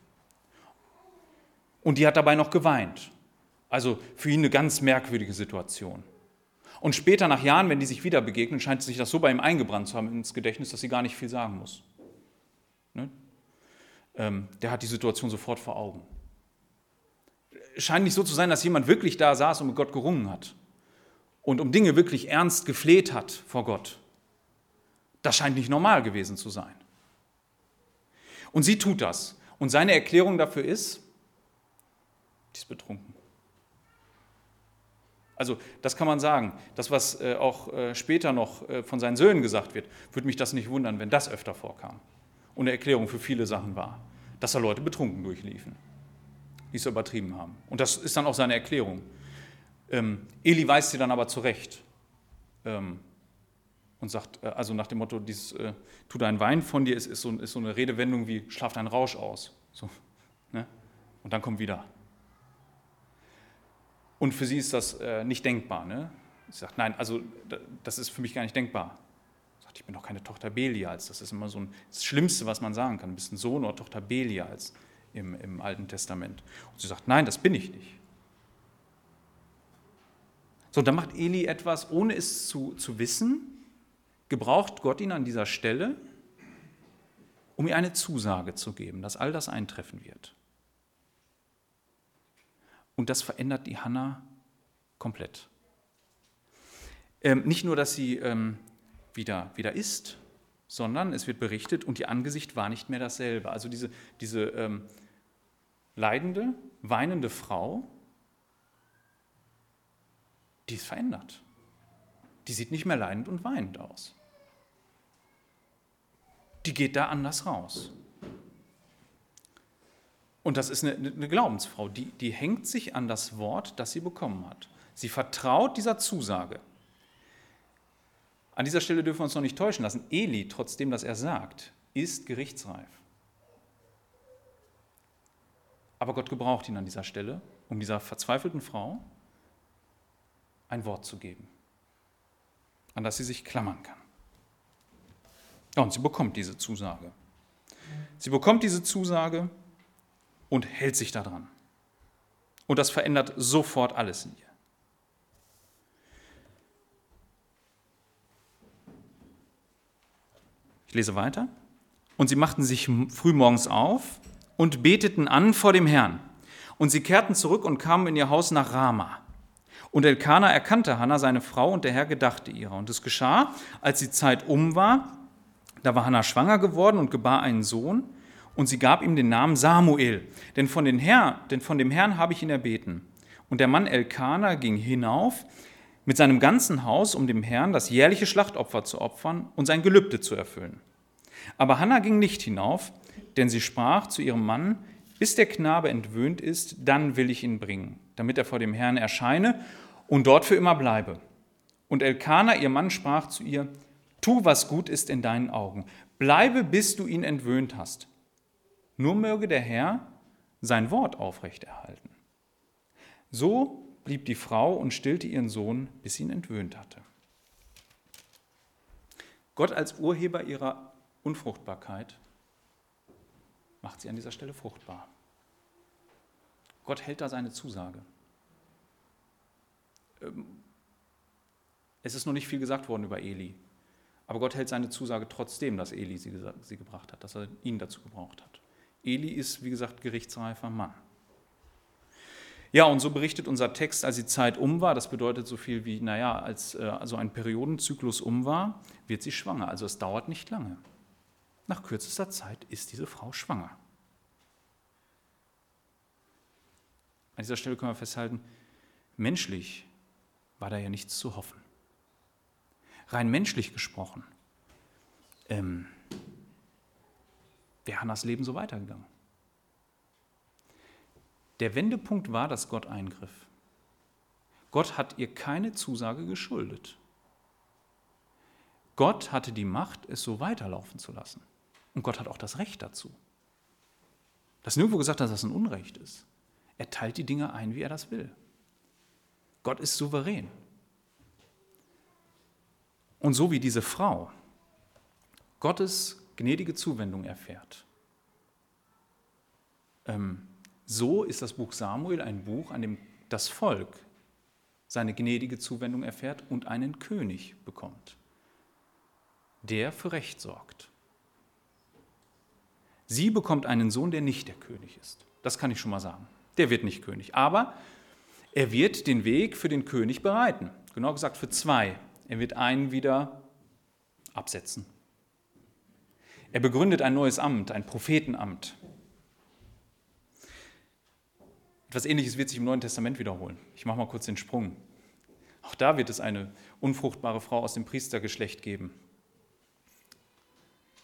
Und die hat dabei noch geweint. Also für ihn eine ganz merkwürdige Situation. Und später, nach Jahren, wenn die sich wieder begegnen, scheint sich das so bei ihm eingebrannt zu haben ins Gedächtnis, dass sie gar nicht viel sagen muss. Ähm, der hat die Situation sofort vor Augen. Scheint nicht so zu sein, dass jemand wirklich da saß und mit Gott gerungen hat und um Dinge wirklich ernst gefleht hat vor Gott. Das scheint nicht normal gewesen zu sein. Und sie tut das. Und seine Erklärung dafür ist, die ist betrunken. Also das kann man sagen. Das, was äh, auch äh, später noch äh, von seinen Söhnen gesagt wird, würde mich das nicht wundern, wenn das öfter vorkam. Und eine Erklärung für viele Sachen war, dass da Leute betrunken durchliefen, die es übertrieben haben. Und das ist dann auch seine Erklärung. Ähm, Eli weist sie dann aber zurecht. Ähm, und sagt, äh, also nach dem Motto, dieses, äh, tu dein Wein von dir, ist, ist, so, ist so eine Redewendung wie, schlaf deinen Rausch aus. So, ne? Und dann komm wieder. Und für sie ist das äh, nicht denkbar. Ne? Sie sagt, nein, also das ist für mich gar nicht denkbar. Sagt, ich bin doch keine Tochter Belials. Das ist immer so ein, das Schlimmste, was man sagen kann. Du bist ein Sohn oder Tochter Belials im, im Alten Testament. Und sie sagt, nein, das bin ich nicht. So, dann macht Eli etwas, ohne es zu, zu wissen, gebraucht Gott ihn an dieser Stelle, um ihr eine Zusage zu geben, dass all das eintreffen wird. Und das verändert die Hanna Komplett. Ähm, nicht nur, dass sie ähm, wieder, wieder ist, sondern es wird berichtet, und ihr Angesicht war nicht mehr dasselbe. Also diese, diese ähm, leidende, weinende Frau, die ist verändert. Die sieht nicht mehr leidend und weinend aus. Die geht da anders raus. Und das ist eine, eine Glaubensfrau, die, die hängt sich an das Wort, das sie bekommen hat. Sie vertraut dieser Zusage. An dieser Stelle dürfen wir uns noch nicht täuschen lassen. Eli, trotzdem, dass er sagt, ist gerichtsreif. Aber Gott gebraucht ihn an dieser Stelle, um dieser verzweifelten Frau ein Wort zu geben, an das sie sich klammern kann. Und sie bekommt diese Zusage. Sie bekommt diese Zusage und hält sich daran. Und das verändert sofort alles in ihr. Ich lese weiter. Und sie machten sich frühmorgens auf und beteten an vor dem Herrn. Und sie kehrten zurück und kamen in ihr Haus nach Rama. Und Elkanah erkannte Hannah, seine Frau, und der Herr gedachte ihrer. Und es geschah, als die Zeit um war, da war Hannah schwanger geworden und gebar einen Sohn. Und sie gab ihm den Namen Samuel, denn von, den Herr, denn von dem Herrn habe ich ihn erbeten. Und der Mann Elkanah ging hinauf mit seinem ganzen Haus, um dem Herrn das jährliche Schlachtopfer zu opfern und sein Gelübde zu erfüllen. Aber Hannah ging nicht hinauf, denn sie sprach zu ihrem Mann, bis der Knabe entwöhnt ist, dann will ich ihn bringen, damit er vor dem Herrn erscheine und dort für immer bleibe. Und Elkanah, ihr Mann, sprach zu ihr, tu, was gut ist in deinen Augen, bleibe, bis du ihn entwöhnt hast. Nur möge der Herr sein Wort aufrechterhalten. So blieb die Frau und stillte ihren Sohn, bis sie ihn entwöhnt hatte. Gott als Urheber ihrer Unfruchtbarkeit macht sie an dieser Stelle fruchtbar. Gott hält da seine Zusage. Ähm, es ist noch nicht viel gesagt worden über Eli, aber Gott hält seine Zusage trotzdem, dass Eli sie, sie gebracht hat, dass er ihn dazu gebraucht hat. Eli ist, wie gesagt, gerichtsreifer Mann. Ja, und so berichtet unser Text, als die Zeit um war, das bedeutet so viel wie, naja, als äh, also ein Periodenzyklus um war, wird sie schwanger. Also es dauert nicht lange. Nach kürzester Zeit ist diese Frau schwanger. An dieser Stelle können wir festhalten, menschlich war da ja nichts zu hoffen. Rein menschlich gesprochen, ähm, wäre Hannas Leben so weitergegangen. Der Wendepunkt war, dass Gott eingriff. Gott hat ihr keine Zusage geschuldet. Gott hatte die Macht, es so weiterlaufen zu lassen. Und Gott hat auch das Recht dazu. Dass nirgendwo gesagt dass das ein Unrecht ist. Er teilt die Dinge ein, wie er das will. Gott ist souverän. Und so wie diese Frau Gottes gnädige Zuwendung erfährt, ähm, so ist das Buch Samuel ein Buch, an dem das Volk seine gnädige Zuwendung erfährt und einen König bekommt, der für Recht sorgt. Sie bekommt einen Sohn, der nicht der König ist. Das kann ich schon mal sagen. Der wird nicht König. Aber er wird den Weg für den König bereiten. Genau gesagt für zwei. Er wird einen wieder absetzen. Er begründet ein neues Amt, ein Prophetenamt. Etwas Ähnliches wird sich im Neuen Testament wiederholen. Ich mache mal kurz den Sprung. Auch da wird es eine unfruchtbare Frau aus dem Priestergeschlecht geben.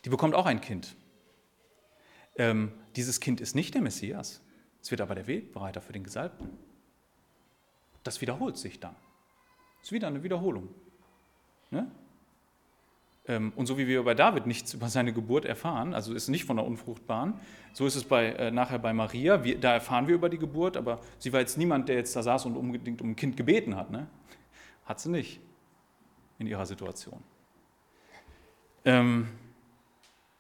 Die bekommt auch ein Kind. Ähm, dieses Kind ist nicht der Messias. Es wird aber der Wegbereiter für den Gesalbten. Das wiederholt sich dann. Es ist wieder eine Wiederholung. Ne? Ähm, und so wie wir bei David nichts über seine Geburt erfahren, also ist nicht von der Unfruchtbaren, so ist es bei, äh, nachher bei Maria. Wir, da erfahren wir über die Geburt, aber sie war jetzt niemand, der jetzt da saß und unbedingt um ein Kind gebeten hat. Ne? Hat sie nicht in ihrer Situation. Ähm,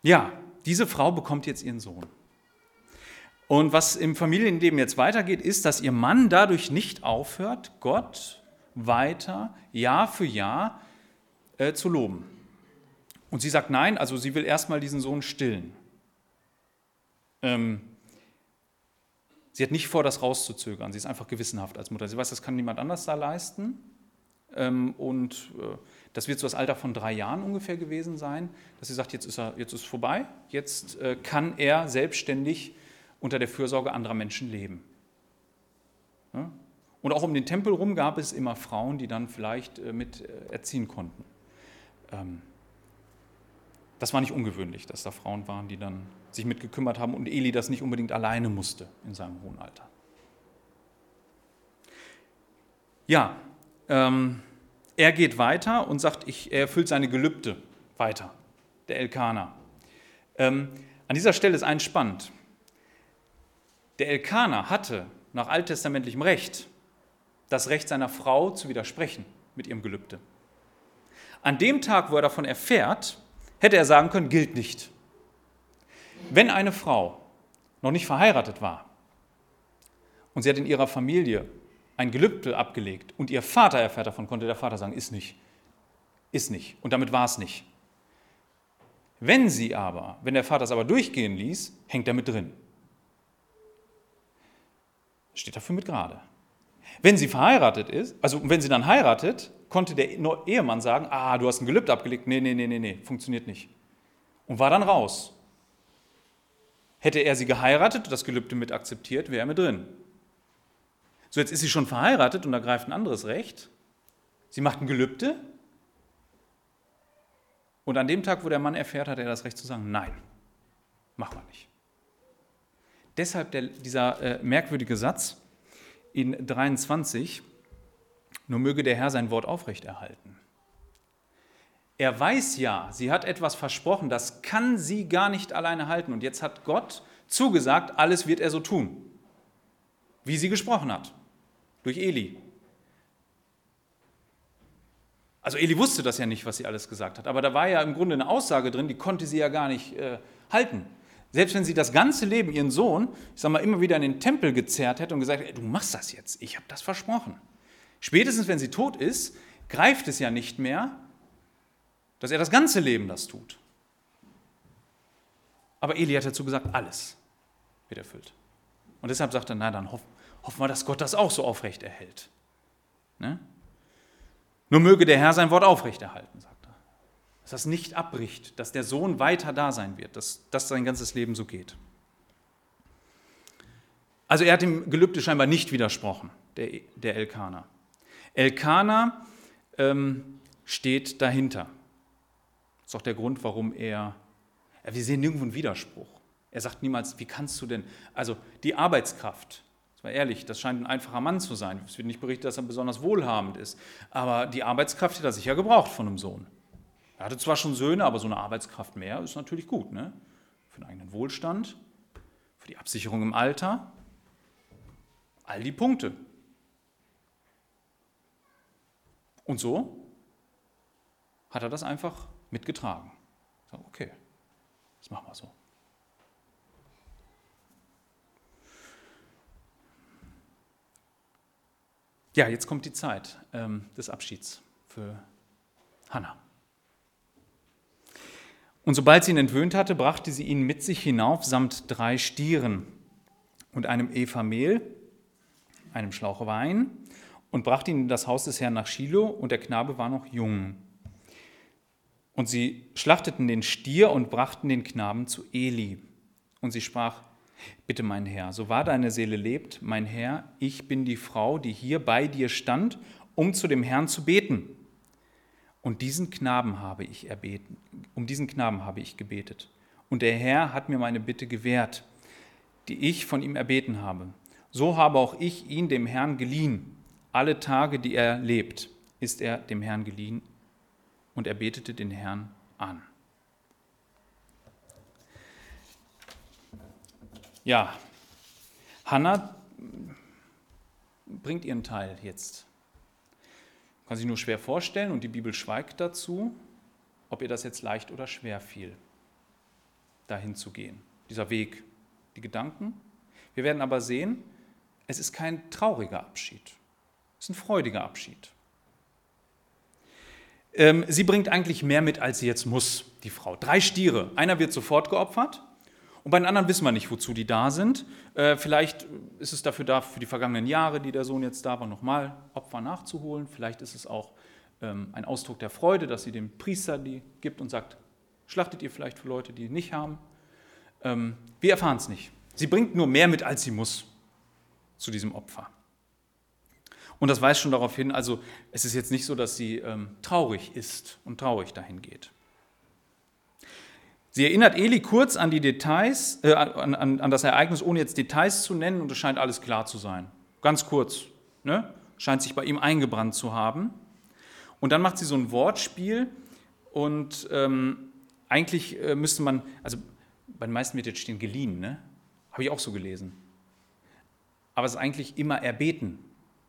ja, diese Frau bekommt jetzt ihren Sohn. Und was im Familienleben jetzt weitergeht, ist, dass ihr Mann dadurch nicht aufhört, Gott weiter Jahr für Jahr äh, zu loben. Und sie sagt nein, also sie will erstmal diesen Sohn stillen. Ähm, Sie hat nicht vor, das rauszuzögern. Sie ist einfach gewissenhaft als Mutter. Sie weiß, das kann niemand anders da leisten. Ähm, und äh, das wird so das Alter von drei Jahren ungefähr gewesen sein, dass sie sagt, jetzt ist er, jetzt ist vorbei, jetzt äh, kann er selbstständig unter der Fürsorge anderer Menschen leben. Und auch um den Tempel rum gab es immer Frauen, die dann vielleicht äh, mit erziehen konnten. Ähm, das war nicht ungewöhnlich, dass da Frauen waren, die dann sich mitgekümmert haben und Eli das nicht unbedingt alleine musste in seinem hohen Alter. Ja, ähm, er geht weiter und sagt, ich, er erfüllt seine Gelübde weiter, der Elkaner. Ähm, an dieser Stelle ist eins spannend. Der Elkaner hatte nach alttestamentlichem Recht das Recht seiner Frau zu widersprechen mit ihrem Gelübde. An dem Tag, wo er davon erfährt, hätte er sagen können, gilt nicht. Wenn eine Frau noch nicht verheiratet war und sie hat in ihrer Familie ein Gelübde abgelegt und ihr Vater erfährt davon, konnte der Vater sagen, ist nicht, ist nicht. Und damit war es nicht. Wenn sie aber, wenn der Vater es aber durchgehen ließ, hängt er mit drin. Steht dafür mit gerade. Wenn sie verheiratet ist, also wenn sie dann heiratet, konnte der Ehemann sagen, ah, du hast ein Gelübde abgelegt. Nee, nee, nee, nee, nee, funktioniert nicht. Und war dann raus. Hätte er sie geheiratet und das Gelübde mit akzeptiert, wäre er mit drin. So, jetzt ist sie schon verheiratet und da greift ein anderes Recht. Sie macht ein Gelübde. Und an dem Tag, wo der Mann erfährt, hat er das Recht zu sagen, nein, machen wir nicht. Deshalb der, dieser äh, merkwürdige Satz in 23, nur möge der Herr sein Wort aufrechterhalten. Er weiß ja, sie hat etwas versprochen, das kann sie gar nicht alleine halten. Und jetzt hat Gott zugesagt, alles wird er so tun, wie sie gesprochen hat durch Eli. Also Eli wusste das ja nicht, was sie alles gesagt hat, aber da war ja im Grunde eine Aussage drin, die konnte sie ja gar nicht äh, halten. Selbst wenn sie das ganze Leben ihren Sohn, ich sag mal, immer wieder in den Tempel gezerrt hätte und gesagt hätte, du machst das jetzt, ich habe das versprochen. Spätestens, wenn sie tot ist, greift es ja nicht mehr, dass er das ganze Leben das tut. Aber Eli hat dazu gesagt, alles wird erfüllt. Und deshalb sagt er, na dann hoffen hoffen wir, dass Gott das auch so aufrecht erhält. Ne? Nur möge der Herr sein Wort aufrechterhalten, sagt. Dass das nicht abbricht, dass der Sohn weiter da sein wird, dass das sein ganzes Leben so geht. Also er hat dem Gelübde scheinbar nicht widersprochen, der, der Elkaner. Elkaner ähm, steht dahinter. Das ist auch der Grund, warum er, ja, wir sehen nirgendwo einen Widerspruch. Er sagt niemals, wie kannst du denn, also die Arbeitskraft, mal ehrlich, das scheint ein einfacher Mann zu sein. Es wird nicht berichtet, dass er besonders wohlhabend ist. Aber die Arbeitskraft hat er sicher gebraucht von einem Sohn. Er hatte zwar schon Söhne, aber so eine Arbeitskraft mehr ist natürlich gut. Ne? Für den eigenen Wohlstand, für die Absicherung im Alter. All die Punkte. Und so hat er das einfach mitgetragen. Okay, das machen wir so. Ja, jetzt kommt die Zeit ähm, des Abschieds für Hannah. Und sobald sie ihn entwöhnt hatte, brachte sie ihn mit sich hinauf samt drei Stieren und einem Eva Mehl, einem Schlauch Wein, und brachte ihn in das Haus des Herrn nach Shiloh, und der Knabe war noch jung. Und sie schlachteten den Stier und brachten den Knaben zu Eli. Und sie sprach, Bitte, mein Herr, so wahr deine Seele lebt, mein Herr, ich bin die Frau, die hier bei dir stand, um zu dem Herrn zu beten. Und diesen Knaben habe ich erbeten, um diesen Knaben habe ich gebetet. Und der Herr hat mir meine Bitte gewährt, die ich von ihm erbeten habe. So habe auch ich ihn dem Herrn geliehen. Alle Tage, die er lebt, ist er dem Herrn geliehen. Und er betete den Herrn an. Ja, Hannah bringt ihren Teil jetzt. Kann sich nur schwer vorstellen und die Bibel schweigt dazu, ob ihr das jetzt leicht oder schwer fiel, dahin zu gehen. Dieser Weg, die Gedanken. Wir werden aber sehen, es ist kein trauriger Abschied, es ist ein freudiger Abschied. Ähm, sie bringt eigentlich mehr mit, als sie jetzt muss, die Frau. Drei Stiere. Einer wird sofort geopfert Und bei den anderen wissen wir nicht, wozu die da sind. Äh, vielleicht ist es dafür da, für die vergangenen Jahre, die der Sohn jetzt da war, nochmal Opfer nachzuholen. Vielleicht ist es auch ähm, ein Ausdruck der Freude, dass sie dem Priester die gibt und sagt, schlachtet ihr vielleicht für Leute, die nicht haben. Ähm, wir erfahren es nicht. Sie bringt nur mehr mit, als sie muss zu diesem Opfer. Und das weist schon darauf hin, also es ist jetzt nicht so, dass sie ähm, traurig ist und traurig dahin geht. Sie erinnert Eli kurz an die Details, äh, an, an, an, das Ereignis, ohne jetzt Details zu nennen, und es scheint alles klar zu sein. Ganz kurz. Ne? Scheint sich bei ihm eingebrannt zu haben. Und dann macht sie so ein Wortspiel und ähm, eigentlich äh, müsste man, also bei den meisten wird jetzt stehen geliehen, ne? Habe ich auch so gelesen. Aber es ist eigentlich immer erbeten.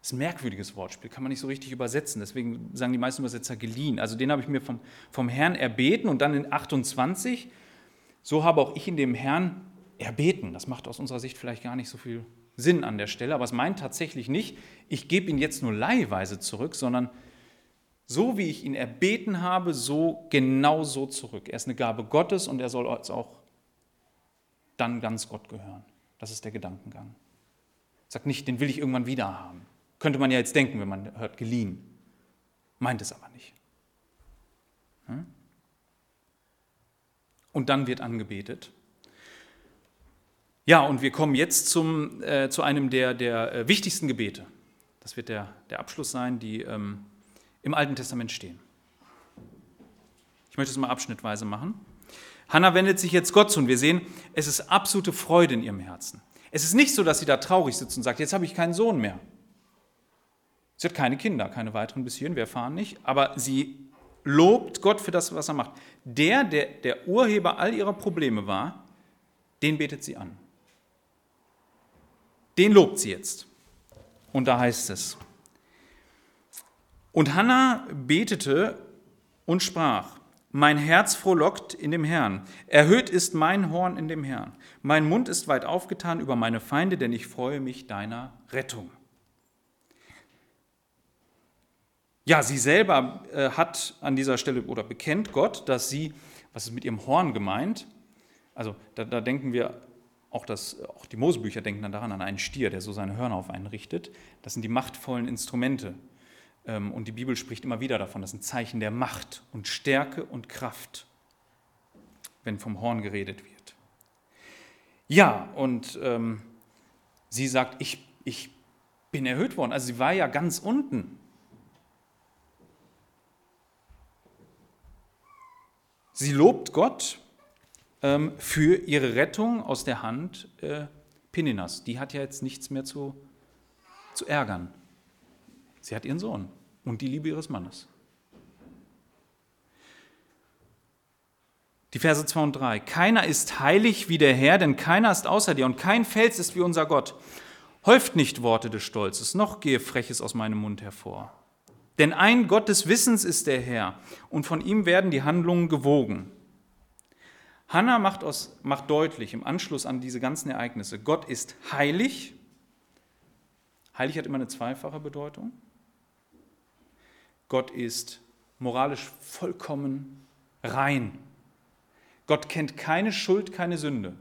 Ist ein merkwürdiges Wortspiel, kann man nicht so richtig übersetzen. Deswegen sagen die meisten Übersetzer geliehen. Also den habe ich mir vom, vom Herrn erbeten und dann in 28, so habe auch ich in dem Herrn erbeten. Das macht aus unserer Sicht vielleicht gar nicht so viel Sinn an der Stelle, aber es meint tatsächlich nicht, ich gebe ihn jetzt nur leihweise zurück, sondern so wie ich ihn erbeten habe, so genau so zurück. Er ist eine Gabe Gottes und er soll uns auch dann ganz Gott gehören. Das ist der Gedankengang. Sagt nicht, den will ich irgendwann wieder haben. Könnte man ja jetzt denken, wenn man hört geliehen. Meint es aber nicht. Hm? Und dann wird angebetet. Ja, und wir kommen jetzt zum, äh, zu einem der, der äh, wichtigsten Gebete. Das wird der, der Abschluss sein, die ähm, im Alten Testament stehen. Ich möchte es mal abschnittweise machen. Hannah wendet sich jetzt Gott zu und wir sehen, es ist absolute Freude in ihrem Herzen. Es ist nicht so, dass sie da traurig sitzt und sagt, jetzt habe ich keinen Sohn mehr. Sie hat keine Kinder, keine weiteren bis hierhin, wir erfahren nicht, aber sie lobt Gott für das, was er macht. Der, der der Urheber all ihrer Probleme war, den betet sie an. Den lobt sie jetzt. Und da heißt es, und Hannah betete und sprach, mein Herz frohlockt in dem Herrn. Erhöht ist mein Horn in dem Herrn. Mein Mund ist weit aufgetan über meine Feinde, denn ich freue mich deiner Rettung. Ja, sie selber äh, hat an dieser Stelle oder bekennt Gott, dass sie, was ist mit ihrem Horn gemeint? Also da, da denken wir, auch, das, auch die Mosebücher denken dann daran an einen Stier, der so seine Hörner auf einen richtet. Das sind die machtvollen Instrumente. Ähm, und die Bibel spricht immer wieder davon, das sind Zeichen der Macht und Stärke und Kraft, wenn vom Horn geredet wird. Ja, und ähm, sie sagt, ich, ich bin erhöht worden. Also sie war ja ganz unten. Sie lobt Gott ähm, für ihre Rettung aus der Hand äh, Pininas. Die hat ja jetzt nichts mehr zu, zu ärgern. Sie hat ihren Sohn und die Liebe ihres Mannes. Die Verse 2 und 3. Keiner ist heilig wie der Herr, denn keiner ist außer dir und kein Fels ist wie unser Gott. Häuft nicht Worte des Stolzes, noch gehe Freches aus meinem Mund hervor. Denn ein Gott des Wissens ist der Herr und von ihm werden die Handlungen gewogen. Hannah macht, aus, macht deutlich im Anschluss an diese ganzen Ereignisse, Gott ist heilig. Heilig hat immer eine zweifache Bedeutung. Gott ist moralisch vollkommen rein. Gott kennt keine Schuld, keine Sünde.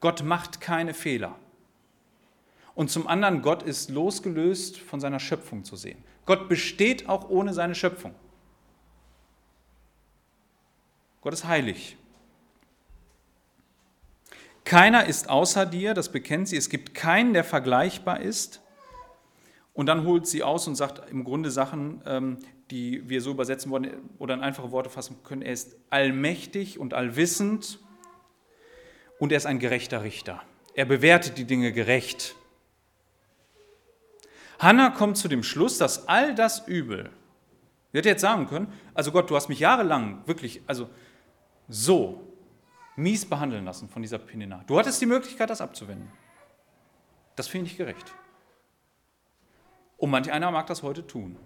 Gott macht keine Fehler. Und zum anderen, Gott ist losgelöst von seiner Schöpfung zu sehen. Gott besteht auch ohne seine Schöpfung. Gott ist heilig. Keiner ist außer dir, das bekennt sie. Es gibt keinen, der vergleichbar ist. Und dann holt sie aus und sagt im Grunde Sachen, ähm, die wir so übersetzen wollen oder in einfache Worte fassen können. Er ist allmächtig und allwissend und er ist ein gerechter Richter. Er bewertet die Dinge gerecht. Hannah kommt zu dem Schluss, dass all das Übel, sie hätte jetzt sagen können, also Gott, du hast mich jahrelang wirklich, also so mies behandeln lassen von dieser Penina. Du hattest die Möglichkeit, das abzuwenden. Das finde ich gerecht. Und manch einer mag das heute tun.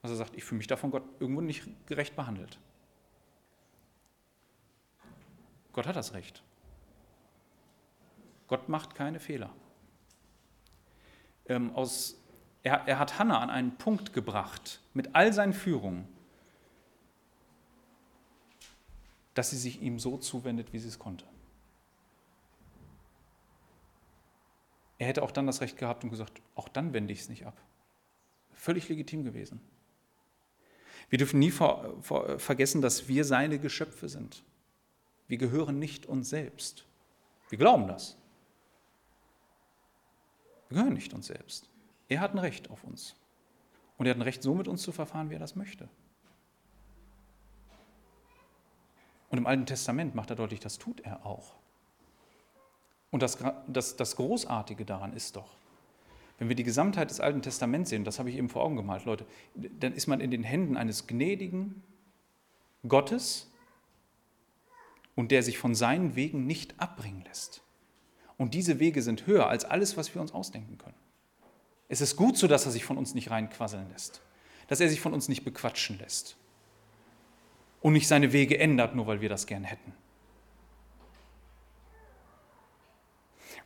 Also er sagt, ich fühle mich davon Gott irgendwo nicht gerecht behandelt. Gott hat das Recht. Gott macht keine Fehler ähm, aus, er, er hat Hannah an einen Punkt gebracht mit all seinen Führungen, dass sie sich ihm so zuwendet, wie sie es konnte. Er hätte auch dann das Recht gehabt und gesagt, auch dann wende ich es nicht ab. Völlig legitim gewesen. Wir dürfen nie vor, vor, vergessen, dass wir seine Geschöpfe sind. Wir gehören nicht uns selbst. Wir glauben das. Wir gehören nicht uns selbst. Er hat ein Recht auf uns. Und er hat ein Recht, so mit uns zu verfahren, wie er das möchte. Und im Alten Testament macht er deutlich, das tut er auch. Und das, das, das Großartige daran ist doch, wenn wir die Gesamtheit des Alten Testaments sehen, das habe ich eben vor Augen gemalt, Leute, dann ist man in den Händen eines gnädigen Gottes und der sich von seinen Wegen nicht abbringen lässt. Und diese Wege sind höher als alles, was wir uns ausdenken können. Es ist gut so, dass er sich von uns nicht reinquasseln lässt, dass er sich von uns nicht bequatschen lässt und nicht seine Wege ändert, nur weil wir das gern hätten.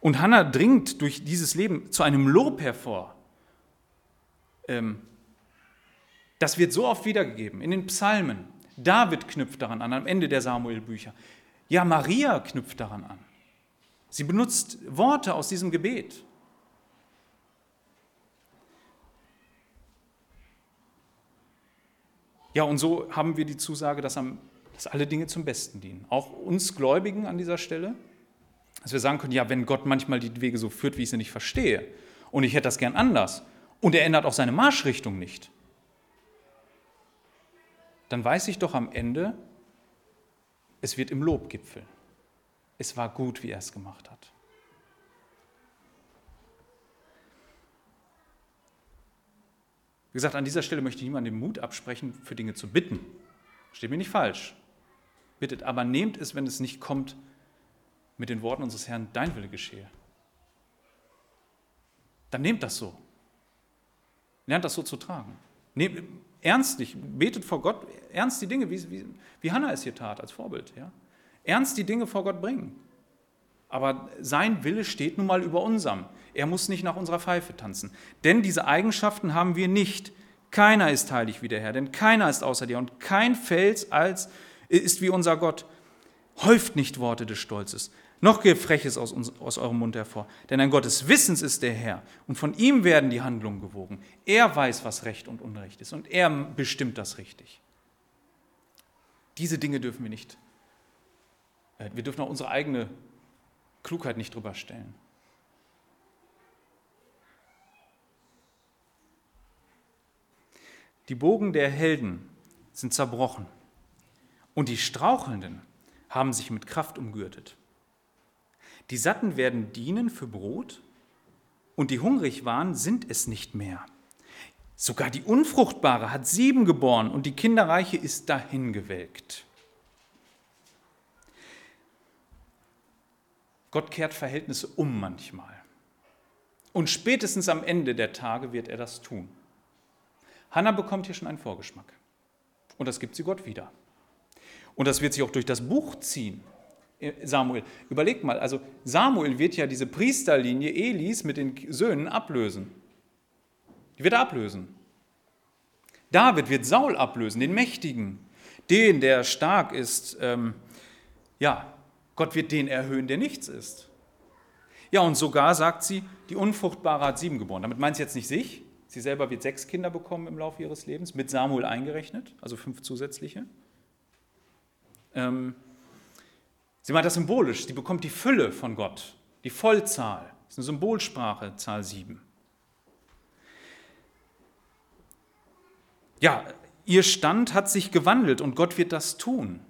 Und Hannah dringt durch dieses Leben zu einem Lob hervor. Ähm, das wird so oft wiedergegeben in den Psalmen. David knüpft daran an, am Ende der Samuel-Bücher. Ja, Maria knüpft daran an. Sie benutzt Worte aus diesem Gebet. Ja, und so haben wir die Zusage, dass, dass alle Dinge zum Besten dienen. Auch uns Gläubigen an dieser Stelle. Dass wir sagen können, ja, wenn Gott manchmal die Wege so führt, wie ich sie nicht verstehe, und ich hätte das gern anders, und er ändert auch seine Marschrichtung nicht, dann weiß ich doch am Ende, es wird im Lob gipfeln. Es war gut, wie er es gemacht hat. Wie gesagt, an dieser Stelle möchte ich niemandem den Mut absprechen, für Dinge zu bitten. Steht mir nicht falsch. Bittet, aber nehmt es, wenn es nicht kommt, mit den Worten unseres Herrn, dein Wille geschehe. Dann nehmt das so. Lernt das so zu tragen. Nehmt, ernstlich, betet vor Gott, ernst die Dinge, wie, wie, wie Hannah es hier tat, als Vorbild. Ja? Ernst die Dinge vor Gott bringen. Aber sein Wille steht nun mal über unserem. Er muss nicht nach unserer Pfeife tanzen. Denn diese Eigenschaften haben wir nicht. Keiner ist heilig wie der Herr, denn keiner ist außer dir und kein Fels als, ist wie unser Gott. Häuft nicht Worte des Stolzes, noch geht Freches aus, uns, aus eurem Mund hervor. Denn ein Gott des Wissens ist der Herr und von ihm werden die Handlungen gewogen. Er weiß, was Recht und Unrecht ist und er bestimmt das richtig. Diese Dinge dürfen wir nicht, wir dürfen auch unsere eigene Klugheit nicht drüber stellen. Die Bogen der Helden sind zerbrochen und die Strauchelnden haben sich mit Kraft umgürtet. Die Satten werden dienen für Brot und die hungrig waren, sind es nicht mehr. Sogar die Unfruchtbare hat sieben geboren und die Kinderreiche ist dahingewelkt. Gott kehrt Verhältnisse um manchmal. Und spätestens am Ende der Tage wird er das tun. Hannah bekommt hier schon einen Vorgeschmack. Und das gibt sie Gott wieder. Und das wird sich auch durch das Buch ziehen. Samuel. Überlegt mal, also Samuel wird ja diese Priesterlinie Elis mit den Söhnen ablösen. Die wird er ablösen. David wird Saul ablösen, den Mächtigen, den, der stark ist. Ähm, ja, Gott wird den erhöhen, der nichts ist. Ja, und sogar sagt sie, die Unfruchtbare hat sieben geboren. Damit meint sie jetzt nicht sich. Sie selber wird sechs Kinder bekommen im Laufe ihres Lebens, mit Samuel eingerechnet, also fünf zusätzliche. Ähm, Sie meint das symbolisch. Sie bekommt die Fülle von Gott, die Vollzahl. Das ist eine Symbolsprache, Zahl 7. Ja, ihr Stand hat sich gewandelt und Gott wird das tun.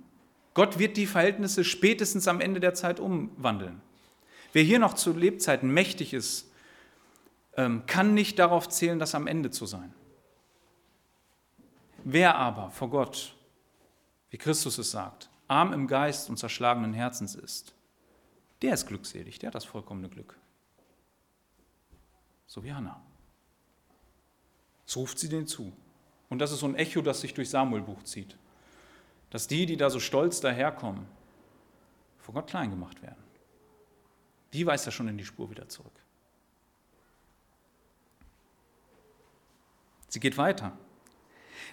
Gott wird die Verhältnisse spätestens am Ende der Zeit umwandeln. Wer hier noch zu Lebzeiten mächtig ist, ähm, kann nicht darauf zählen, das am Ende zu sein. Wer aber vor Gott, wie Christus es sagt, arm im Geist und zerschlagenen Herzens ist, der ist glückselig, der hat das vollkommene Glück. So wie Hannah. So ruft sie den zu. Und das ist so ein Echo, das sich durch Samuel-Buch zieht. Dass die, die da so stolz daherkommen, vor Gott klein gemacht werden. Die weist er schon in die Spur wieder zurück. Sie geht weiter.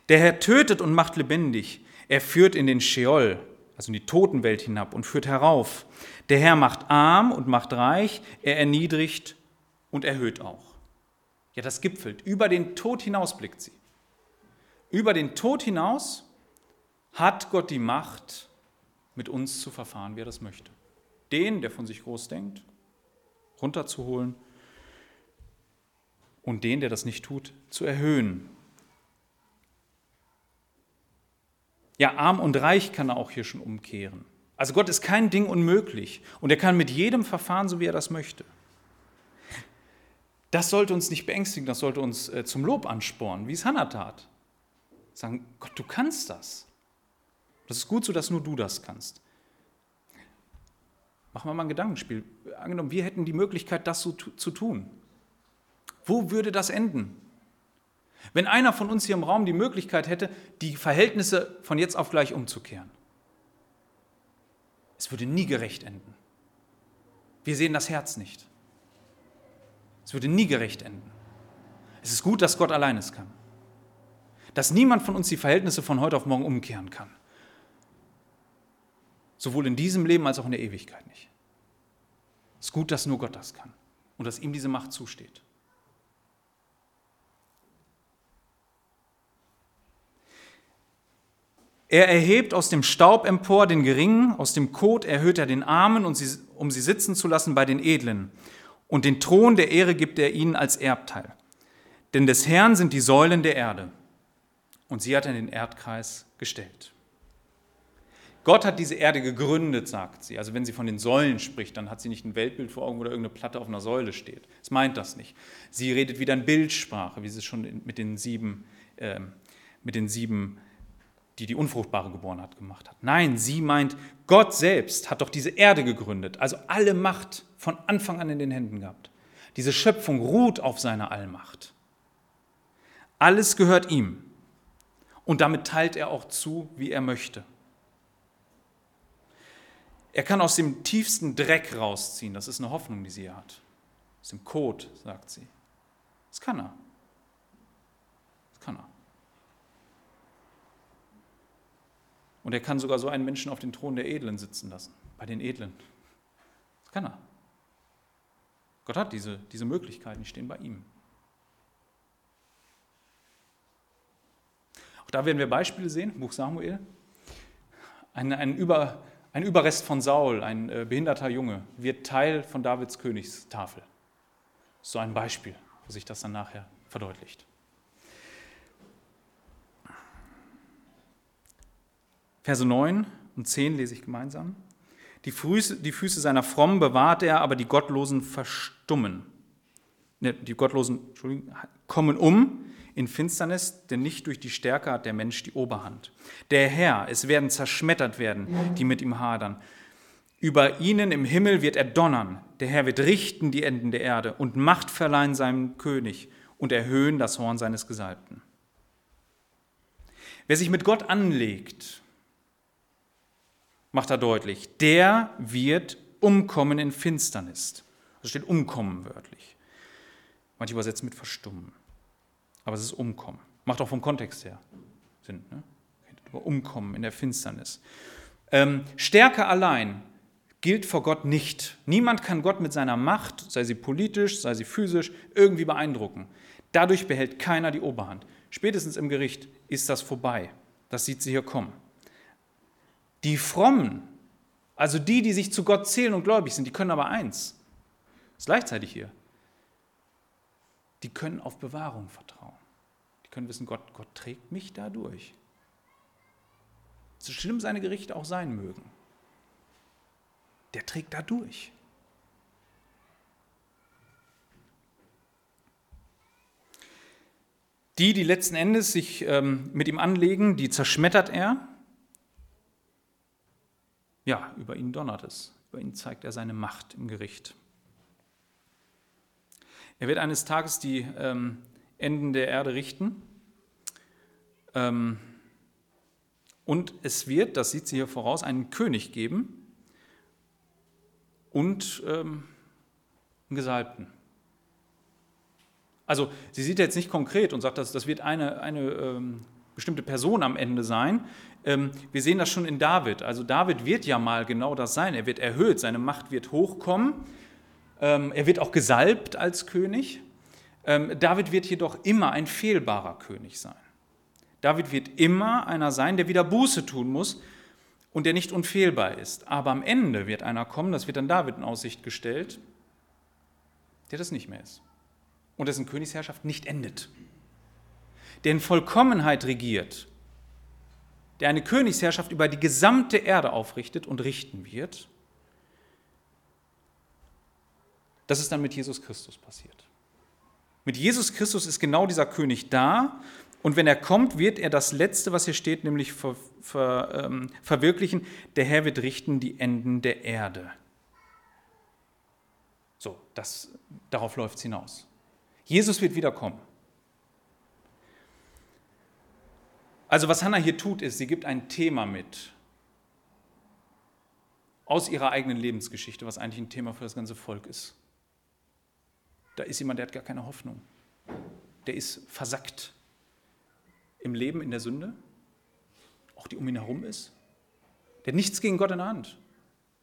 Der Herr tötet und macht lebendig. Er führt in den Scheol also in die Totenwelt hinab und führt herauf. Der Herr macht arm und macht reich, er erniedrigt und erhöht auch. Ja, das gipfelt. Über den Tod hinaus blickt sie. Über den Tod hinaus hat Gott die Macht, mit uns zu verfahren, wie er das möchte. Den, der von sich groß denkt, runterzuholen und den, der das nicht tut, zu erhöhen. Ja, arm und reich kann er auch hier schon umkehren. Also Gott ist kein Ding unmöglich und er kann mit jedem verfahren, so wie er das möchte. Das sollte uns nicht beängstigen, das sollte uns äh, zum Lob anspornen, wie es Hannah tat. Sagen, Gott, du kannst das. Das ist gut so, dass nur du das kannst. Machen wir mal ein Gedankenspiel. Angenommen, wir hätten die Möglichkeit, das so zu tun. Wo würde das enden? Wenn einer von uns hier im Raum die Möglichkeit hätte, die Verhältnisse von jetzt auf gleich umzukehren. Es würde nie gerecht enden. Wir sehen das Herz nicht. Es würde nie gerecht enden. Es ist gut, dass Gott allein es kann. Dass niemand von uns die Verhältnisse von heute auf morgen umkehren kann. Sowohl in diesem Leben als auch in der Ewigkeit nicht. Es ist gut, dass nur Gott das kann und dass ihm diese Macht zusteht. Er erhebt aus dem Staub empor den Geringen, aus dem Kot erhöht er den Armen, um sie, sitzen zu lassen bei den Edlen. Und den Thron der Ehre gibt er ihnen als Erbteil. Denn des Herrn sind die Säulen der Erde. Und sie hat er in den Erdkreis gestellt. Gott hat diese Erde gegründet, sagt sie. Also wenn sie von den Säulen spricht, dann hat sie nicht ein Weltbild vor Augen, wo da irgendeine Platte auf einer Säule steht. Es meint das nicht. Sie redet wieder in Bildsprache, wie sie es schon mit den sieben, äh, mit den sieben die die Unfruchtbare geboren hat, gemacht hat. Nein, sie meint, Gott selbst hat doch diese Erde gegründet, also alle Macht von Anfang an in den Händen gehabt. Diese Schöpfung ruht auf seiner Allmacht. Alles gehört ihm und damit teilt er auch zu, wie er möchte. Er kann aus dem tiefsten Dreck rausziehen, das ist eine Hoffnung, die sie hat. Aus dem Kot, sagt sie. Das kann er. Das kann er. Und er kann sogar so einen Menschen auf den Thron der Edlen sitzen lassen, bei den Edlen. Das kann er. Gott hat diese, diese Möglichkeiten, die stehen bei ihm. Auch da werden wir Beispiele sehen, Buch Samuel. Ein, ein, Über, ein Überrest von Saul, ein äh, behinderter Junge, wird Teil von Davids Königstafel. So ein Beispiel, wo sich das dann nachher verdeutlicht. Verse 9 und 10 lese ich gemeinsam. Die Füße, die Füße seiner Frommen bewahrt er, aber die Gottlosen verstummen. Ne, die Gottlosen kommen um in Finsternis, denn nicht durch die Stärke hat der Mensch die Oberhand. Der Herr, es werden zerschmettert werden, die mit ihm hadern. Über ihnen im Himmel wird er donnern. Der Herr wird richten die Enden der Erde und Macht verleihen seinem König und erhöhen das Horn seines Gesalbten. Wer sich mit Gott anlegt, macht er deutlich, der wird umkommen in Finsternis. Das steht umkommen wörtlich. Manche übersetzen mit verstummen. Aber es ist umkommen. Macht auch vom Kontext her Sinn. Ne? Umkommen in der Finsternis. Ähm, Stärke allein gilt vor Gott nicht. Niemand kann Gott mit seiner Macht, sei sie politisch, sei sie physisch, irgendwie beeindrucken. Dadurch behält keiner die Oberhand. Spätestens im Gericht ist das vorbei. Das sieht sie hier kommen. Die Frommen, also die, die sich zu Gott zählen und gläubig sind, die können aber eins, ist gleichzeitig hier, die können auf Bewahrung vertrauen. Können wissen, Gott, Gott trägt mich da durch. So schlimm seine Gerichte auch sein mögen. Der trägt da durch. Die, die letzten Endes sich ähm, mit ihm anlegen, die zerschmettert er, ja, über ihn donnert es, über ihn zeigt er seine Macht im Gericht. Er wird eines Tages die ähm, Enden der Erde richten. Ähm, und es wird, das sieht sie hier voraus, einen König geben und ähm, einen Gesalbten. Also sie sieht jetzt nicht konkret und sagt, dass das wird eine, eine ähm, bestimmte Person am Ende sein. Wir sehen das schon in David. Also David wird ja mal genau das sein. Er wird erhöht, seine Macht wird hochkommen. Er wird auch gesalbt als König. David wird jedoch immer ein fehlbarer König sein. David wird immer einer sein, der wieder Buße tun muss und der nicht unfehlbar ist. Aber am Ende wird einer kommen, das wird dann David in Aussicht gestellt, der das nicht mehr ist und dessen Königsherrschaft nicht endet. Der in Vollkommenheit regiert, der eine Königsherrschaft über die gesamte Erde aufrichtet und richten wird. Das ist dann mit Jesus Christus passiert. Mit Jesus Christus ist genau dieser König da und wenn er kommt, wird er das Letzte, was hier steht, nämlich ver, ver, ähm, verwirklichen. Der Herr wird richten die Enden der Erde. So, das, darauf läuft es hinaus. Jesus wird wiederkommen. Also was Hannah hier tut, ist, sie gibt ein Thema mit aus ihrer eigenen Lebensgeschichte, was eigentlich ein Thema für das ganze Volk ist. Da ist jemand, der hat gar keine Hoffnung. Der ist versackt im Leben, in der Sünde, auch die um ihn herum ist. Der hat nichts gegen Gott in der Hand.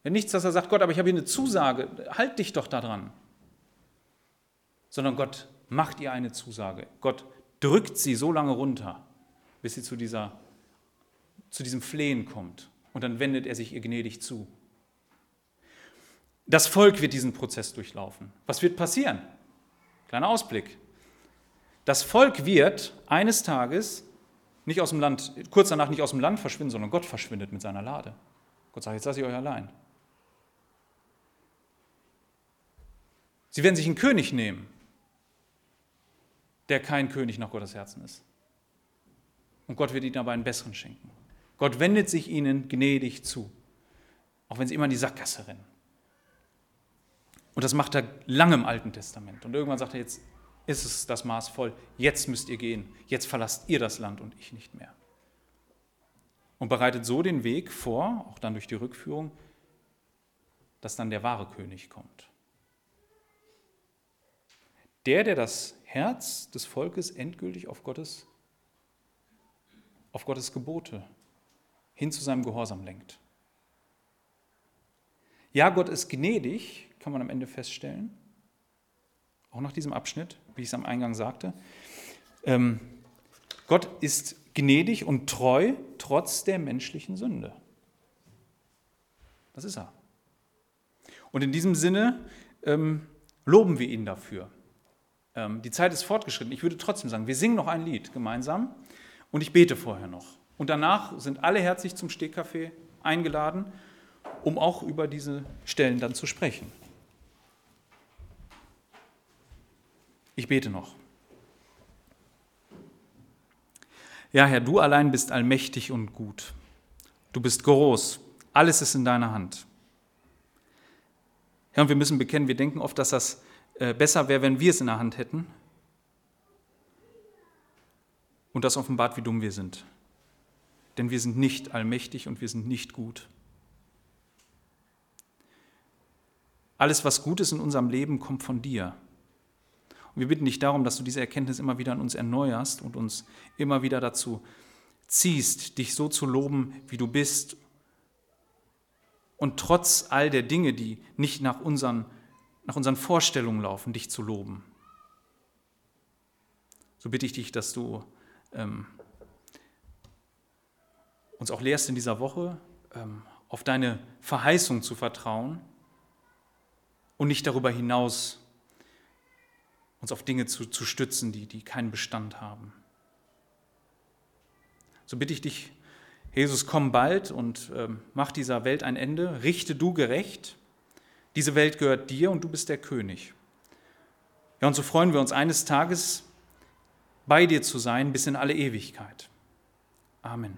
Der hat nichts, dass er sagt, Gott, aber ich habe hier eine Zusage, halt dich doch daran. Sondern Gott macht ihr eine Zusage. Gott drückt sie so lange runter, bis sie zu, dieser, zu diesem Flehen kommt. Und dann wendet er sich ihr gnädig zu. Das Volk wird diesen Prozess durchlaufen. Was wird passieren? Kleiner Ausblick. Das Volk wird eines Tages nicht aus dem Land, kurz danach nicht aus dem Land verschwinden, sondern Gott verschwindet mit seiner Lade. Gott sagt, jetzt lasse ich euch allein. Sie werden sich einen König nehmen, der kein König nach Gottes Herzen ist. Und Gott wird ihnen aber einen besseren schenken. Gott wendet sich ihnen gnädig zu, auch wenn sie immer in die Sackgasse rennen. Und das macht er lange im Alten Testament. Und irgendwann sagt er jetzt, ist es das Maß voll. Jetzt müsst ihr gehen. Jetzt verlasst ihr das Land und ich nicht mehr. Und bereitet so den Weg vor, auch dann durch die Rückführung, dass dann der wahre König kommt. Der, der das Herz des Volkes endgültig auf Gottes, auf Gottes Gebote hin zu seinem Gehorsam lenkt. Ja, Gott ist gnädig, kann man am Ende feststellen, auch nach diesem Abschnitt, wie ich es am Eingang sagte. Ähm, Gott ist gnädig und treu trotz der menschlichen Sünde. Das ist er. Und in diesem Sinne ähm, loben wir ihn dafür. Ähm, die Zeit ist fortgeschritten. Ich würde trotzdem sagen, wir singen noch ein Lied gemeinsam und ich bete vorher noch. Und danach sind alle herzlich zum Stehkaffee eingeladen, um auch über diese Stellen dann zu sprechen. Ich bete noch. Ja, Herr, du allein bist allmächtig und gut. Du bist groß. Alles ist in deiner Hand. Herr, und wir müssen bekennen, wir denken oft, dass das äh, besser wäre, wenn wir es in der Hand hätten. Und das offenbart, wie dumm wir sind. Denn wir sind nicht allmächtig und wir sind nicht gut. Alles, was gut ist in unserem Leben, kommt von dir. Und wir bitten dich darum, dass du diese Erkenntnis immer wieder an uns erneuerst und uns immer wieder dazu ziehst, dich so zu loben, wie du bist. Und trotz all der Dinge, die nicht nach unseren, nach unseren Vorstellungen laufen, dich zu loben. So bitte ich dich, dass du ähm, uns auch lehrst in dieser Woche, ähm, auf deine Verheißung zu vertrauen und nicht darüber hinaus uns auf Dinge zu, zu stützen, die, die keinen Bestand haben. So bitte ich dich, Jesus, komm bald und äh, mach dieser Welt ein Ende. Richte du gerecht. Diese Welt gehört dir und du bist der König. Ja, und so freuen wir uns eines Tages bei dir zu sein bis in alle Ewigkeit. Amen.